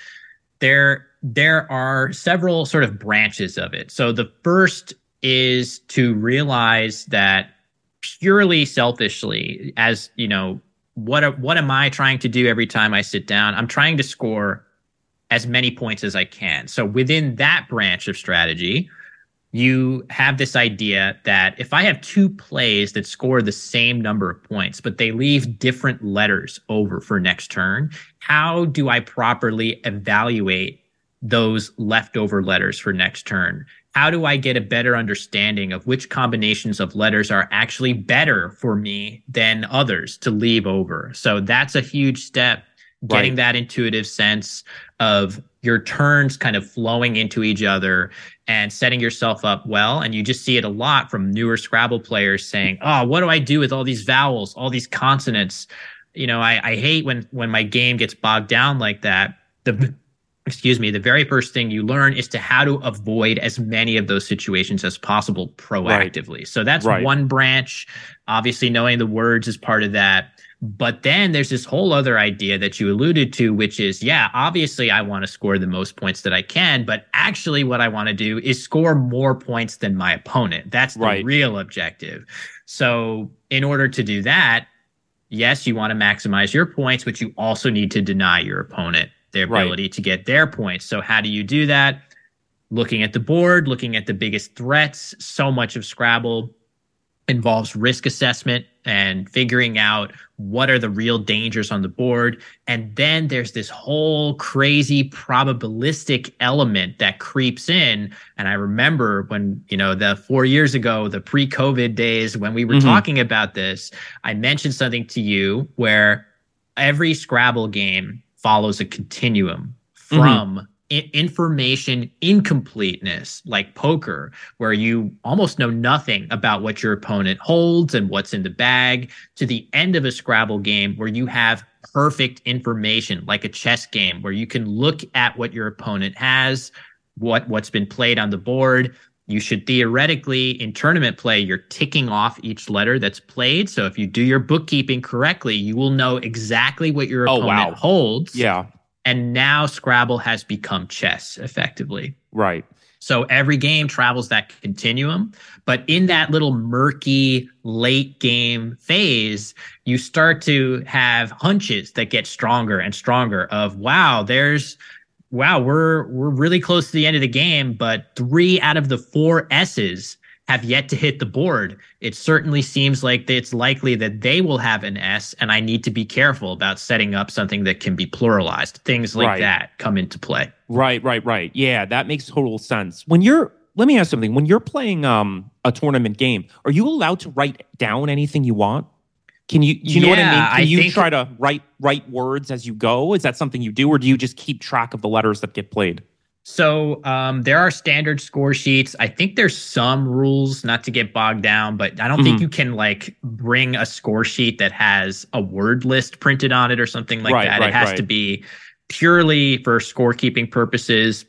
B: there there are several sort of branches of it. So the first is to realize that purely selfishly as, you know, what what am I trying to do every time I sit down? I'm trying to score as many points as I can. So within that branch of strategy, you have this idea that if I have two plays that score the same number of points, but they leave different letters over for next turn, how do I properly evaluate those leftover letters for next turn? How do I get a better understanding of which combinations of letters are actually better for me than others to leave over? So that's a huge step getting right. that intuitive sense of your turns kind of flowing into each other and setting yourself up well. And you just see it a lot from newer Scrabble players saying, Oh, what do I do with all these vowels, all these consonants? You know, I, I hate when when my game gets bogged down like that. The excuse me, the very first thing you learn is to how to avoid as many of those situations as possible proactively. Right. So that's right. one branch. Obviously, knowing the words is part of that. But then there's this whole other idea that you alluded to, which is, yeah, obviously I want to score the most points that I can, but actually what I want to do is score more points than my opponent. That's the right. real objective. So in order to do that, yes, you want to maximize your points, but you also need to deny your opponent their ability right. to get their points. So how do you do that? Looking at the board, looking at the biggest threats. So much of Scrabble involves risk assessment and figuring out what are the real dangers on the board and then there's this whole crazy probabilistic element that creeps in and i remember when you know the 4 years ago the pre-covid days when we were mm-hmm. talking about this i mentioned something to you where every scrabble game follows a continuum mm-hmm. from mm-hmm information incompleteness like poker where you almost know nothing about what your opponent holds and what's in the bag to the end of a scrabble game where you have perfect information like a chess game where you can look at what your opponent has what what's been played on the board. You should theoretically in tournament play you're ticking off each letter that's played. So if you do your bookkeeping correctly you will know exactly what your oh, opponent oh, wow. holds.
A: Yeah
B: and now Scrabble has become chess effectively.
A: Right.
B: So every game travels that continuum. But in that little murky late game phase, you start to have hunches that get stronger and stronger of wow, there's wow, we're we're really close to the end of the game, but three out of the four S's have yet to hit the board, it certainly seems like it's likely that they will have an S, and I need to be careful about setting up something that can be pluralized. Things like right. that come into play.
A: Right, right, right. Yeah, that makes total sense. When you're let me ask something. When you're playing um, a tournament game, are you allowed to write down anything you want? Can you, you know yeah, what I mean? Can I you try to write write words as you go? Is that something you do, or do you just keep track of the letters that get played?
B: So um, there are standard score sheets. I think there's some rules not to get bogged down, but I don't mm-hmm. think you can like bring a score sheet that has a word list printed on it or something like right, that. Right, it has right. to be purely for scorekeeping purposes.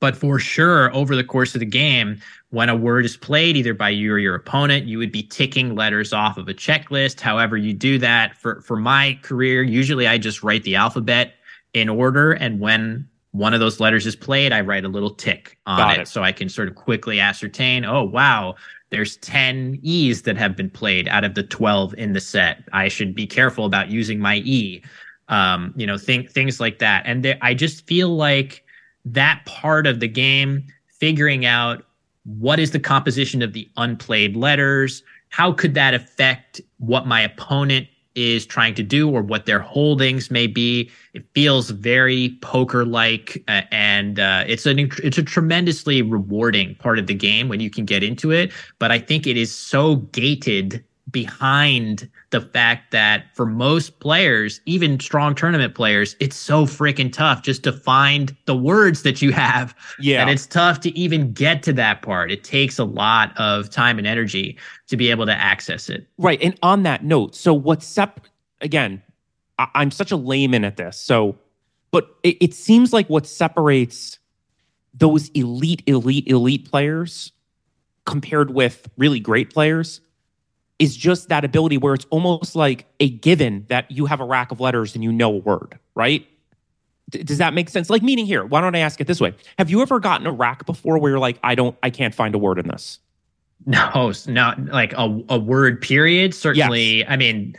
B: But for sure, over the course of the game, when a word is played either by you or your opponent, you would be ticking letters off of a checklist. However, you do that for for my career, usually I just write the alphabet in order and when one of those letters is played, I write a little tick on it, it so I can sort of quickly ascertain, oh wow, there's 10 E's that have been played out of the 12 in the set. I should be careful about using my E. Um, you know, think things like that. And there, I just feel like that part of the game, figuring out what is the composition of the unplayed letters, how could that affect what my opponent is trying to do or what their holdings may be. It feels very poker like, uh, and uh, it's an it's a tremendously rewarding part of the game when you can get into it. But I think it is so gated behind the fact that for most players, even strong tournament players, it's so freaking tough just to find the words that you have.
A: Yeah.
B: And it's tough to even get to that part. It takes a lot of time and energy to be able to access it.
A: Right. And on that note, so what's sep again, I- am such a layman at this. So, but it, it seems like what separates those elite, elite, elite players compared with really great players is just that ability where it's almost like a given that you have a rack of letters and you know a word, right? D- does that make sense? Like meaning here, why don't I ask it this way? Have you ever gotten a rack before where you're like, I don't, I can't find a word in this?
B: No, not like a, a word period. Certainly, yes. I mean,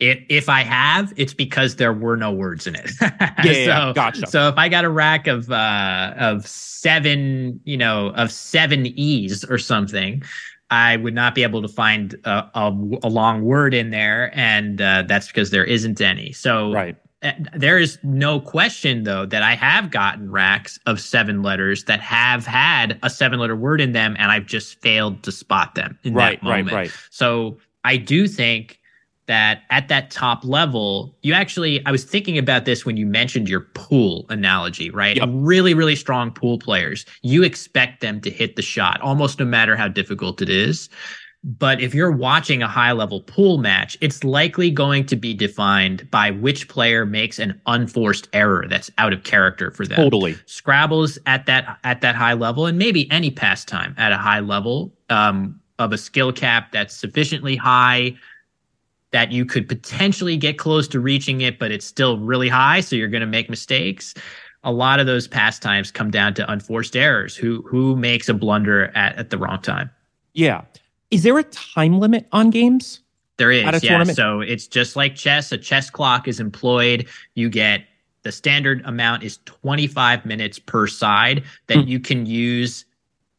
B: it, if I have, it's because there were no words in it. [laughs]
A: yeah, so, yeah, gotcha.
B: So if I got a rack of uh, of seven, you know, of seven E's or something, I would not be able to find a, a, a long word in there, and uh, that's because there isn't any. So
A: right.
B: Uh, there is no question though that I have gotten racks of seven letters that have had a seven letter word in them, and I've just failed to spot them in
A: right,
B: that moment.
A: Right, right.
B: So I do think that at that top level, you actually, I was thinking about this when you mentioned your pool analogy, right?
A: Yep.
B: Really, really strong pool players, you expect them to hit the shot almost no matter how difficult it is. But if you're watching a high level pool match, it's likely going to be defined by which player makes an unforced error that's out of character for them.
A: Totally.
B: Scrabble's at that at that high level, and maybe any pastime at a high level um, of a skill cap that's sufficiently high that you could potentially get close to reaching it, but it's still really high, so you're going to make mistakes. A lot of those pastimes come down to unforced errors. Who who makes a blunder at, at the wrong time?
A: Yeah. Is there a time limit on games?
B: There is, yeah. Tournament? So it's just like chess. A chess clock is employed. You get the standard amount is 25 minutes per side that mm. you can use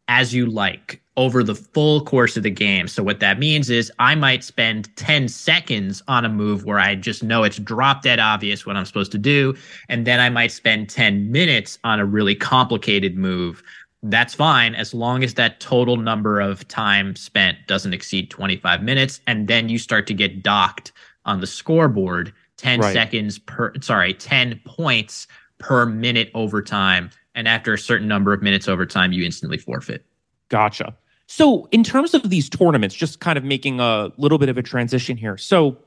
B: as you like over the full course of the game. So what that means is I might spend 10 seconds on a move where I just know it's drop dead obvious what I'm supposed to do. And then I might spend 10 minutes on a really complicated move. That's fine as long as that total number of time spent doesn't exceed 25 minutes. And then you start to get docked on the scoreboard 10 right. seconds per, sorry, 10 points per minute over time. And after a certain number of minutes over time, you instantly forfeit.
A: Gotcha. So, in terms of these tournaments, just kind of making a little bit of a transition here. So,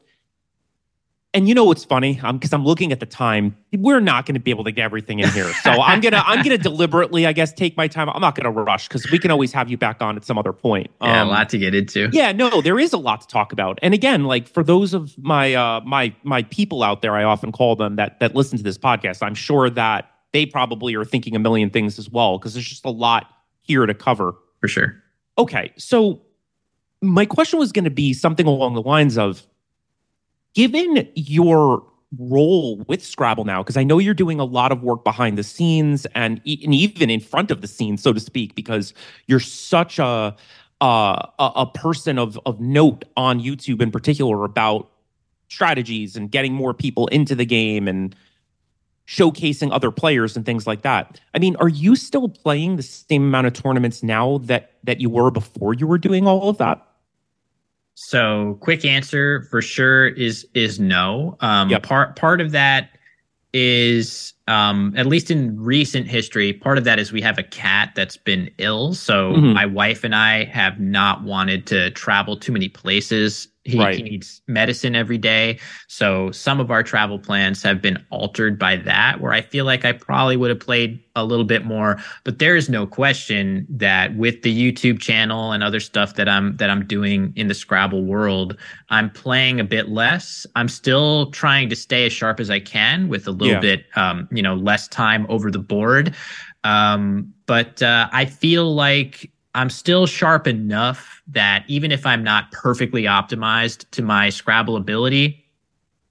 A: and you know what's funny? Because I'm, I'm, looking at the time. We're not going to be able to get everything in here. So I'm gonna I'm gonna [laughs] deliberately, I guess, take my time. I'm not going to rush because we can always have you back on at some other point.
B: Yeah, um, a lot to get into.
A: Yeah, no, there is a lot to talk about. And again, like for those of my uh, my my people out there, I often call them that that listen to this podcast. I'm sure that they probably are thinking a million things as well because there's just a lot here to cover.
B: For sure.
A: Okay, so my question was going to be something along the lines of given your role with Scrabble now, because I know you're doing a lot of work behind the scenes and, and even in front of the scenes, so to speak, because you're such a uh, a, a person of of note on YouTube in particular about strategies and getting more people into the game and showcasing other players and things like that. I mean, are you still playing the same amount of tournaments now that that you were before you were doing all of that?
B: So, quick answer for sure is is no. Um, yep. Part part of that is um, at least in recent history, part of that is we have a cat that's been ill. So mm-hmm. my wife and I have not wanted to travel too many places he, right. he, needs medicine every day. So some of our travel plans have been altered by that, where I feel like I probably would have played a little bit more. But there is no question that with the YouTube channel and other stuff that I'm that I'm doing in the Scrabble world, I'm playing a bit less. I'm still trying to stay as sharp as I can with a little yeah. bit, um, you know, less time over the board. Um, but uh, I feel like I'm still sharp enough that even if I'm not perfectly optimized to my Scrabble ability,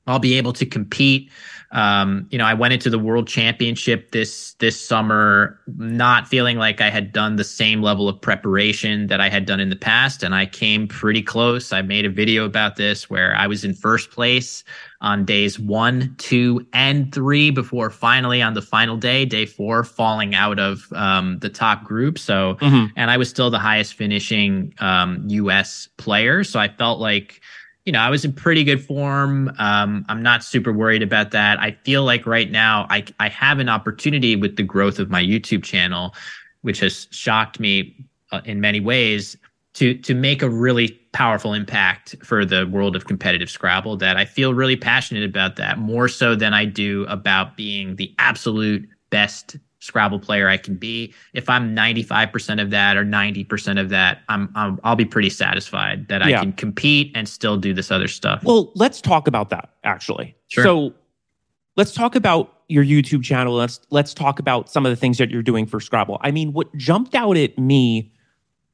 B: I'll be able to compete. Um, you know, I went into the World Championship this this summer, not feeling like I had done the same level of preparation that I had done in the past, and I came pretty close. I made a video about this where I was in first place on days one, two, and three before finally on the final day, day four, falling out of um, the top group. So, mm-hmm. and I was still the highest finishing um, US player. So I felt like, you know, I was in pretty good form. Um, I'm not super worried about that. I feel like right now I, I have an opportunity with the growth of my YouTube channel, which has shocked me uh, in many ways to to make a really powerful impact for the world of competitive Scrabble that I feel really passionate about that more so than I do about being the absolute best Scrabble player I can be. If I'm 95% of that or 90% of that, I'm, i will be pretty satisfied that I can compete and still do this other stuff.
A: Well, let's talk about that actually. Sure. So let's talk about your YouTube channel. Let's let's talk about some of the things that you're doing for Scrabble. I mean, what jumped out at me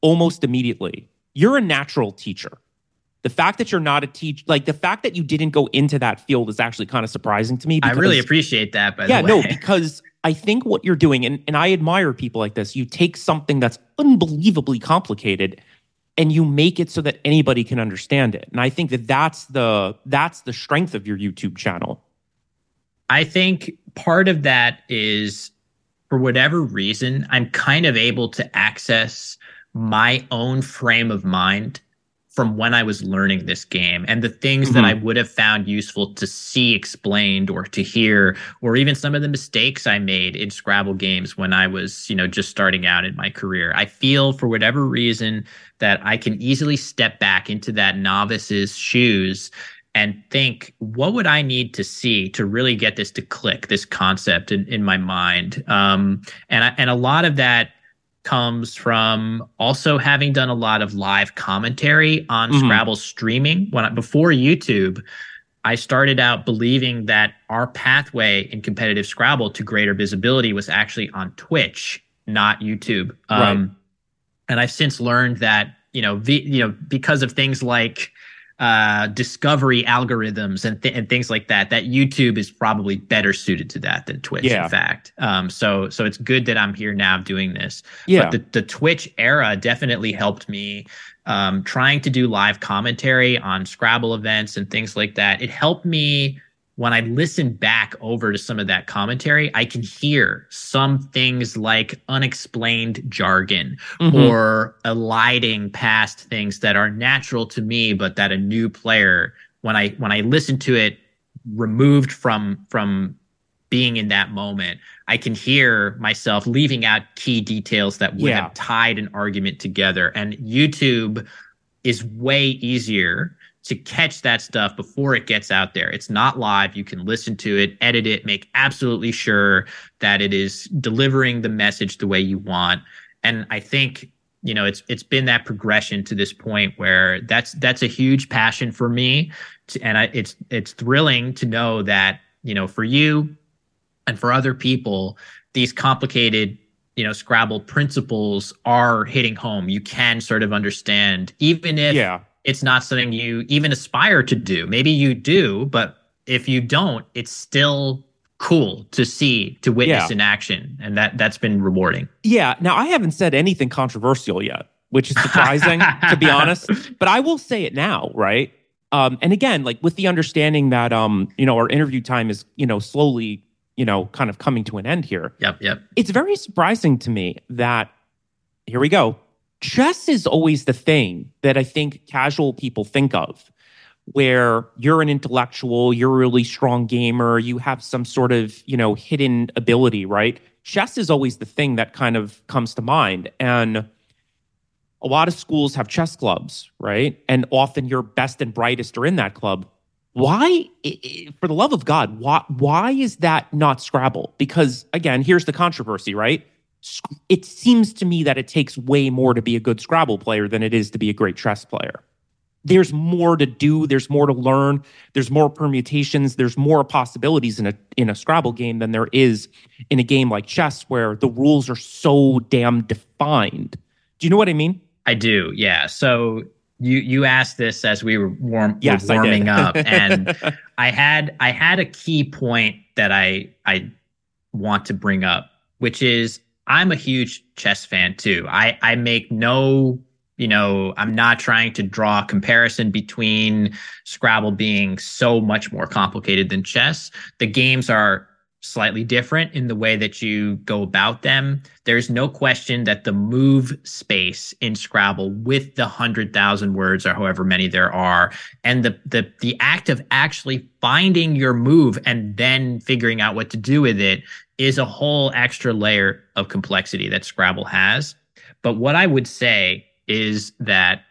A: almost immediately. You're a natural teacher. The fact that you're not a teacher, like the fact that you didn't go into that field is actually kind of surprising to me.
B: Because, I really appreciate that.
A: By yeah, no, [laughs] because I think what you're doing, and, and I admire people like this, you take something that's unbelievably complicated and you make it so that anybody can understand it. And I think that that's the that's the strength of your YouTube channel.
B: I think part of that is for whatever reason, I'm kind of able to access my own frame of mind from when I was learning this game and the things mm-hmm. that I would have found useful to see explained or to hear, or even some of the mistakes I made in Scrabble games when I was, you know, just starting out in my career. I feel for whatever reason that I can easily step back into that novice's shoes and think, what would I need to see to really get this to click, this concept in, in my mind? Um, and I, and a lot of that comes from also having done a lot of live commentary on mm-hmm. Scrabble streaming. When I, before YouTube, I started out believing that our pathway in competitive Scrabble to greater visibility was actually on Twitch, not YouTube. Right. Um, and I've since learned that you know, the, you know, because of things like uh, discovery algorithms and, th- and things like that that youtube is probably better suited to that than twitch yeah. in fact. Um, so so it's good that i'm here now doing this. Yeah. but the, the twitch era definitely helped me um, trying to do live commentary on scrabble events and things like that. It helped me when I listen back over to some of that commentary, I can hear some things like unexplained jargon mm-hmm. or eliding past things that are natural to me, but that a new player, when I when I listen to it removed from from being in that moment, I can hear myself leaving out key details that would yeah. have tied an argument together. And YouTube is way easier to catch that stuff before it gets out there. It's not live. You can listen to it, edit it, make absolutely sure that it is delivering the message the way you want. And I think you know it's it's been that progression to this point where that's that's a huge passion for me to, and I, it's it's thrilling to know that you know for you and for other people these complicated you know scrabble principles are hitting home you can sort of understand even if yeah it's not something you even aspire to do. Maybe you do, but if you don't, it's still cool to see to witness yeah. in action and that that's been rewarding
A: yeah now i haven't said anything controversial yet which is surprising [laughs] to be honest but i will say it now right um and again like with the understanding that um you know our interview time is you know slowly you know kind of coming to an end here
B: yep yep
A: it's very surprising to me that here we go chess is always the thing that I think casual people think of. where you're an intellectual, you're a really strong gamer, you have some sort of, you know, hidden ability, right? Chess is always the thing that kind of comes to mind. And a lot of schools have chess clubs, right? And often your best and brightest are in that club. Why, for the love of God, why, why is that not Scrabble? Because again, here's the controversy, right? It seems to me that it takes way more to be a good Scrabble player than it is to be a great chess player. There's more to do there's more to learn there's more permutations there's more possibilities in a in a scrabble game than there is in a game like chess where the rules are so damn defined. Do you know what i mean?
B: I do yeah. So you you asked this as we were warm yes, warming up [laughs] and i had i had a key point that i i want to bring up which is i'm a huge chess fan too i i make no you know, I'm not trying to draw a comparison between Scrabble being so much more complicated than chess. The games are slightly different in the way that you go about them. There's no question that the move space in Scrabble with the 100,000 words or however many there are and the the the act of actually finding your move and then figuring out what to do with it is a whole extra layer of complexity that Scrabble has. But what I would say is that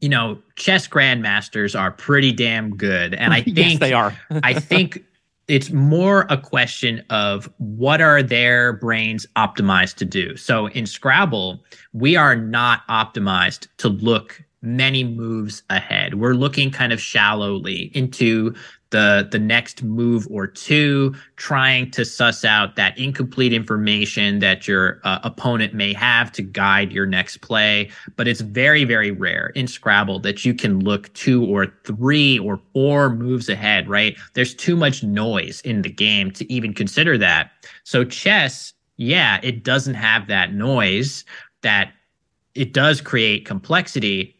B: you know chess grandmasters are pretty damn good. And i [laughs] think yes,
A: they are. [laughs]
B: I think it's more a question of what are their brains optimized to do. So in scrabble we are not optimized to look many moves ahead. We're looking kind of shallowly into the the next move or two, trying to suss out that incomplete information that your uh, opponent may have to guide your next play. But it's very very rare in Scrabble that you can look two or three or four moves ahead. Right? There's too much noise in the game to even consider that. So chess, yeah, it doesn't have that noise that it does create complexity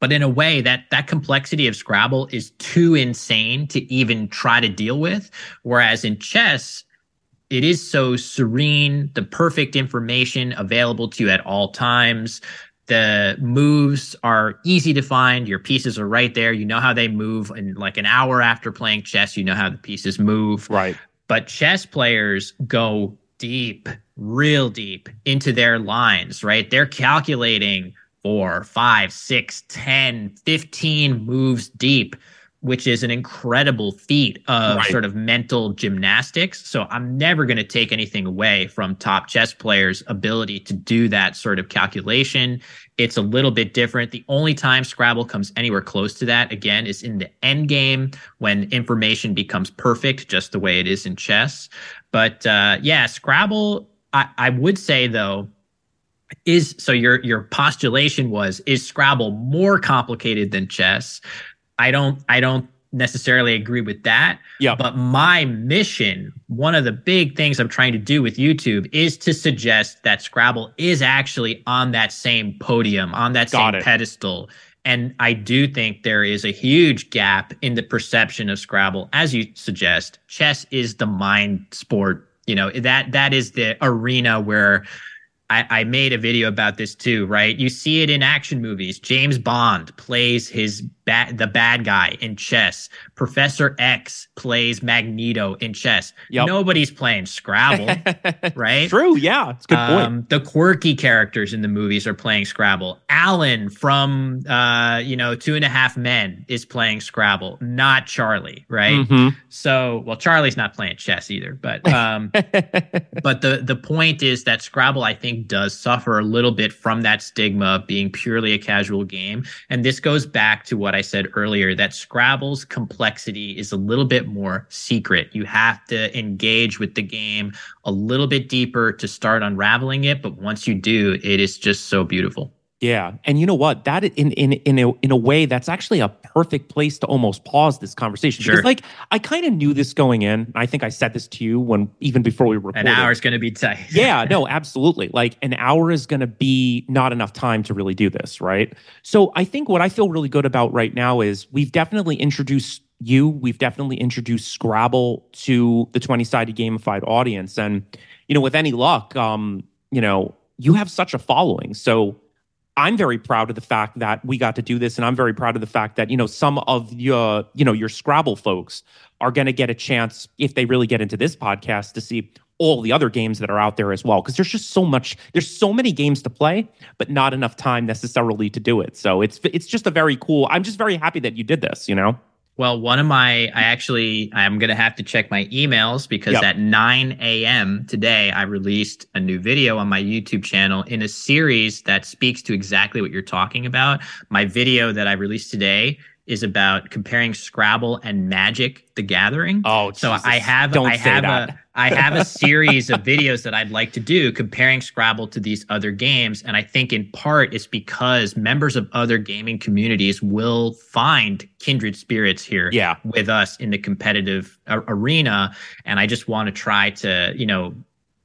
B: but in a way that that complexity of Scrabble is too insane to even try to deal with. Whereas in chess, it is so serene, the perfect information available to you at all times. The moves are easy to find. Your pieces are right there. You know how they move. And like an hour after playing chess, you know how the pieces move.
A: Right.
B: But chess players go deep, real deep into their lines, right? They're calculating four, five, six, 10, 15 moves deep, which is an incredible feat of right. sort of mental gymnastics. So I'm never going to take anything away from top chess players' ability to do that sort of calculation. It's a little bit different. The only time Scrabble comes anywhere close to that, again, is in the end game when information becomes perfect, just the way it is in chess. But uh, yeah, Scrabble, I, I would say though, is so your your postulation was is Scrabble more complicated than chess? I don't I don't necessarily agree with that.
A: Yeah.
B: But my mission, one of the big things I'm trying to do with YouTube is to suggest that Scrabble is actually on that same podium, on that Got same it. pedestal. And I do think there is a huge gap in the perception of Scrabble. As you suggest, chess is the mind sport. You know, that that is the arena where I, I made a video about this too, right? You see it in action movies. James Bond plays his bad the bad guy in chess. Professor X plays Magneto in chess. Yep. Nobody's playing Scrabble, [laughs] right?
A: True, yeah, it's good point. Um,
B: the quirky characters in the movies are playing Scrabble. Alan from uh, you know Two and a Half Men is playing Scrabble, not Charlie, right? Mm-hmm. So, well, Charlie's not playing chess either, but um, [laughs] but the the point is that Scrabble, I think, does suffer a little bit from that stigma of being purely a casual game, and this goes back to what I I said earlier that Scrabble's complexity is a little bit more secret. You have to engage with the game a little bit deeper to start unraveling it. But once you do, it is just so beautiful.
A: Yeah, and you know what? That in in in a in a way, that's actually a perfect place to almost pause this conversation.
B: Sure.
A: Because like I kind of knew this going in. I think I said this to you when even before we recorded.
B: An hour is going to be tight. [laughs]
A: yeah, no, absolutely. Like an hour is going to be not enough time to really do this, right? So I think what I feel really good about right now is we've definitely introduced you. We've definitely introduced Scrabble to the twenty sided gamified audience, and you know, with any luck, um, you know, you have such a following, so I'm very proud of the fact that we got to do this, and I'm very proud of the fact that you know some of your you know your Scrabble folks are going to get a chance if they really get into this podcast to see all the other games that are out there as well because there's just so much there's so many games to play but not enough time necessarily to do it. So it's it's just a very cool i'm just very happy that you did this you know
B: well, one of my, I actually, I'm going to have to check my emails because yep. at 9 a.m. today, I released a new video on my YouTube channel in a series that speaks to exactly what you're talking about. My video that I released today is about comparing Scrabble and Magic: The Gathering.
A: Oh,
B: so
A: Jesus.
B: I have
A: Don't
B: I have a I have a [laughs] series of videos that I'd like to do comparing Scrabble to these other games, and I think in part it's because members of other gaming communities will find kindred spirits here
A: yeah.
B: with us in the competitive arena, and I just want to try to you know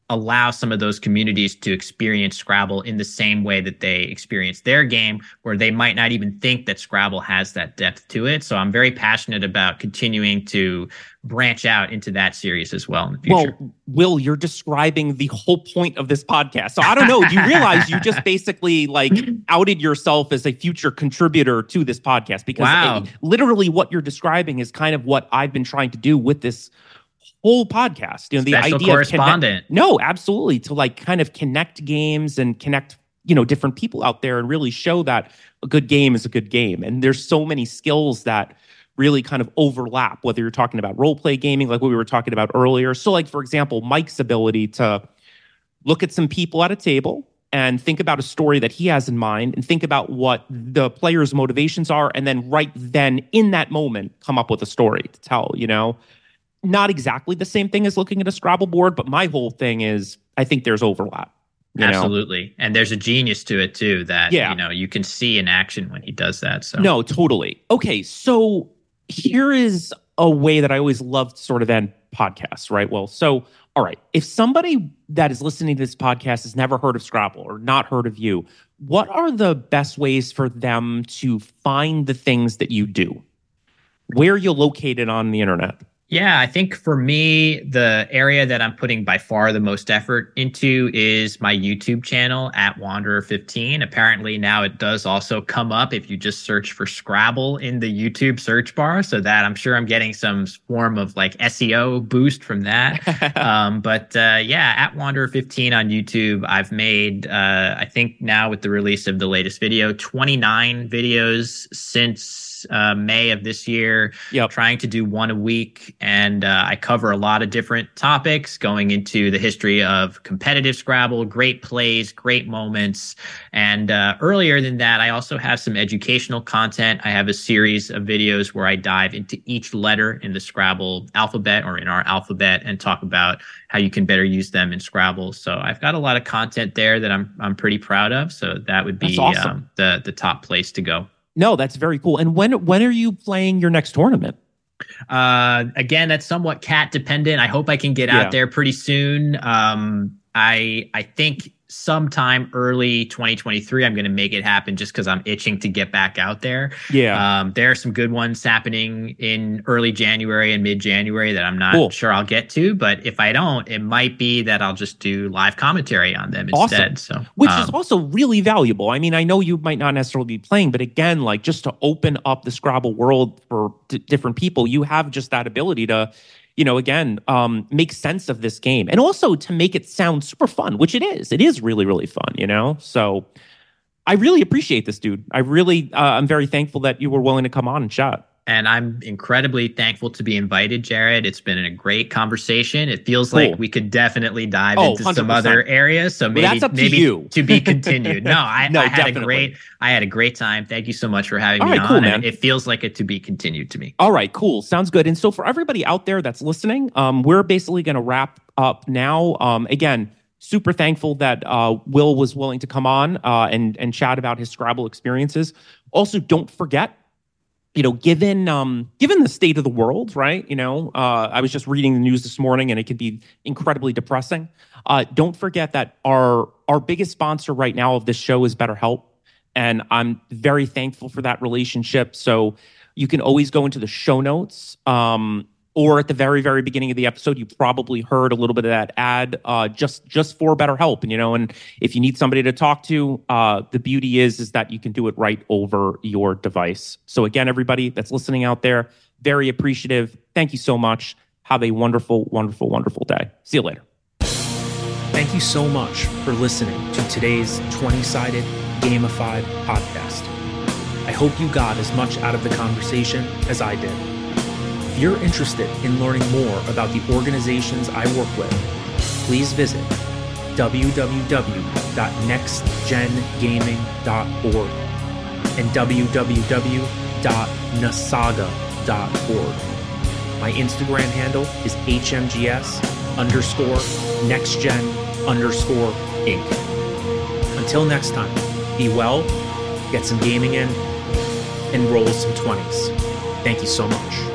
B: allow some of those communities to experience Scrabble in the same way that they experience their game, where they might not even think that Scrabble has that depth to it. So I'm very passionate about continuing to branch out into that series as well in the future.
A: Well, Will, you're describing the whole point of this podcast. So I don't know. Do you realize you just [laughs] basically like outed yourself as a future contributor to this podcast? Because eh,
B: wow.
A: it, literally what you're describing is kind of what I've been trying to do with this whole podcast. You know,
B: Special
A: the idea
B: correspondent.
A: Of connect, no, absolutely. To like kind of connect games and connect, you know, different people out there and really show that a good game is a good game. And there's so many skills that really kind of overlap, whether you're talking about role play gaming, like what we were talking about earlier. So, like, for example, Mike's ability to look at some people at a table and think about a story that he has in mind and think about what the player's motivations are and then right then in that moment come up with a story to tell you know not exactly the same thing as looking at a Scrabble board, but my whole thing is I think there's overlap.
B: Absolutely. Know? And there's a genius to it too that
A: yeah.
B: you know you can see in action when he does that. So
A: No, totally. Okay, so here is a way that I always love sort of end podcasts, right? Well, so all right, if somebody that is listening to this podcast has never heard of Scrabble or not heard of you, what are the best ways for them to find the things that you do? Where are you located on the internet?
B: Yeah, I think for me, the area that I'm putting by far the most effort into is my YouTube channel at Wanderer15. Apparently, now it does also come up if you just search for Scrabble in the YouTube search bar. So that I'm sure I'm getting some form of like SEO boost from that. [laughs] um, but uh, yeah, at Wanderer15 on YouTube, I've made, uh, I think now with the release of the latest video, 29 videos since uh, May of this year.
A: Yep.
B: Trying to do one a week. And uh, I cover a lot of different topics going into the history of competitive Scrabble, great plays, great moments. And uh, earlier than that, I also have some educational content. I have a series of videos where I dive into each letter in the Scrabble alphabet or in our alphabet and talk about how you can better use them in Scrabble. So I've got a lot of content there that I'm I'm pretty proud of. So that would be
A: awesome.
B: um, the the top place to go.
A: No, that's very cool. And when when are you playing your next tournament?
B: Uh, again, that's somewhat cat dependent. I hope I can get
A: Yeah.
B: out there pretty soon. Um, I I think sometime early 2023 i'm going to make it happen just because i'm itching to get back out there
A: Yeah.
B: um, there are some good ones happening in early january and mid-january that i'm not
A: Cool.
B: sure i'll get to but if i don't it might be that i'll just do live commentary on them
A: Awesome.
B: instead so
A: Which
B: um,
A: is also really valuable. I mean, I know you might not necessarily be playing, but again, like just to open up the Scrabble world for d- different people, you have just that ability to, you know, again, um, make sense of this game and also to make it sound super fun, which it is. It is really, really fun, you know? So I really appreciate this, dude. I really, uh, I'm very thankful that you were willing to come on and chat.
B: And I'm incredibly thankful to be invited, Jared. It's been a great conversation. It feels
A: Cool.
B: like we could definitely dive
A: Oh,
B: into some
A: 100%.
B: other areas. So maybe
A: that's up to
B: maybe
A: you.
B: to be [laughs] continued. No, I,
A: No,
B: I had
A: definitely.
B: a great I had a great time. Thank you so much for having
A: All
B: me
A: right,
B: on.
A: cool, man.
B: It feels like it to be continued to me.
A: All right, cool. Sounds good. And so for everybody out there that's listening, um, we're basically going to wrap up now. Um, again, super thankful that uh, Will was willing to come on uh, and and chat about his Scrabble experiences. Also, don't forget, you know, given um, given the state of the world, right? You know, uh, I was just reading the news this morning, and it can be incredibly depressing. Uh, don't forget that our our biggest sponsor right now of this show is BetterHelp, and I'm very thankful for that relationship. So you can always go into the show notes um, or at the very very beginning of the episode you probably heard a little bit of that ad uh, just just for BetterHelp and you know and if you need somebody to talk to uh, the beauty is is that you can do it right over your device. So again everybody that's listening out there very appreciative. Thank you so much. Have a wonderful wonderful wonderful day. See you later.
C: Thank you so much for listening to today's 20-sided gamified podcast. I hope you got as much out of the conversation as i did if you're interested in learning more about the organizations I work with, please visit www.nextgengaming.org and www.nasaga.org. My Instagram handle is hmgs underscore nextgen underscore inc. Until next time, be well, get some gaming in, and roll some 20s. Thank you so much.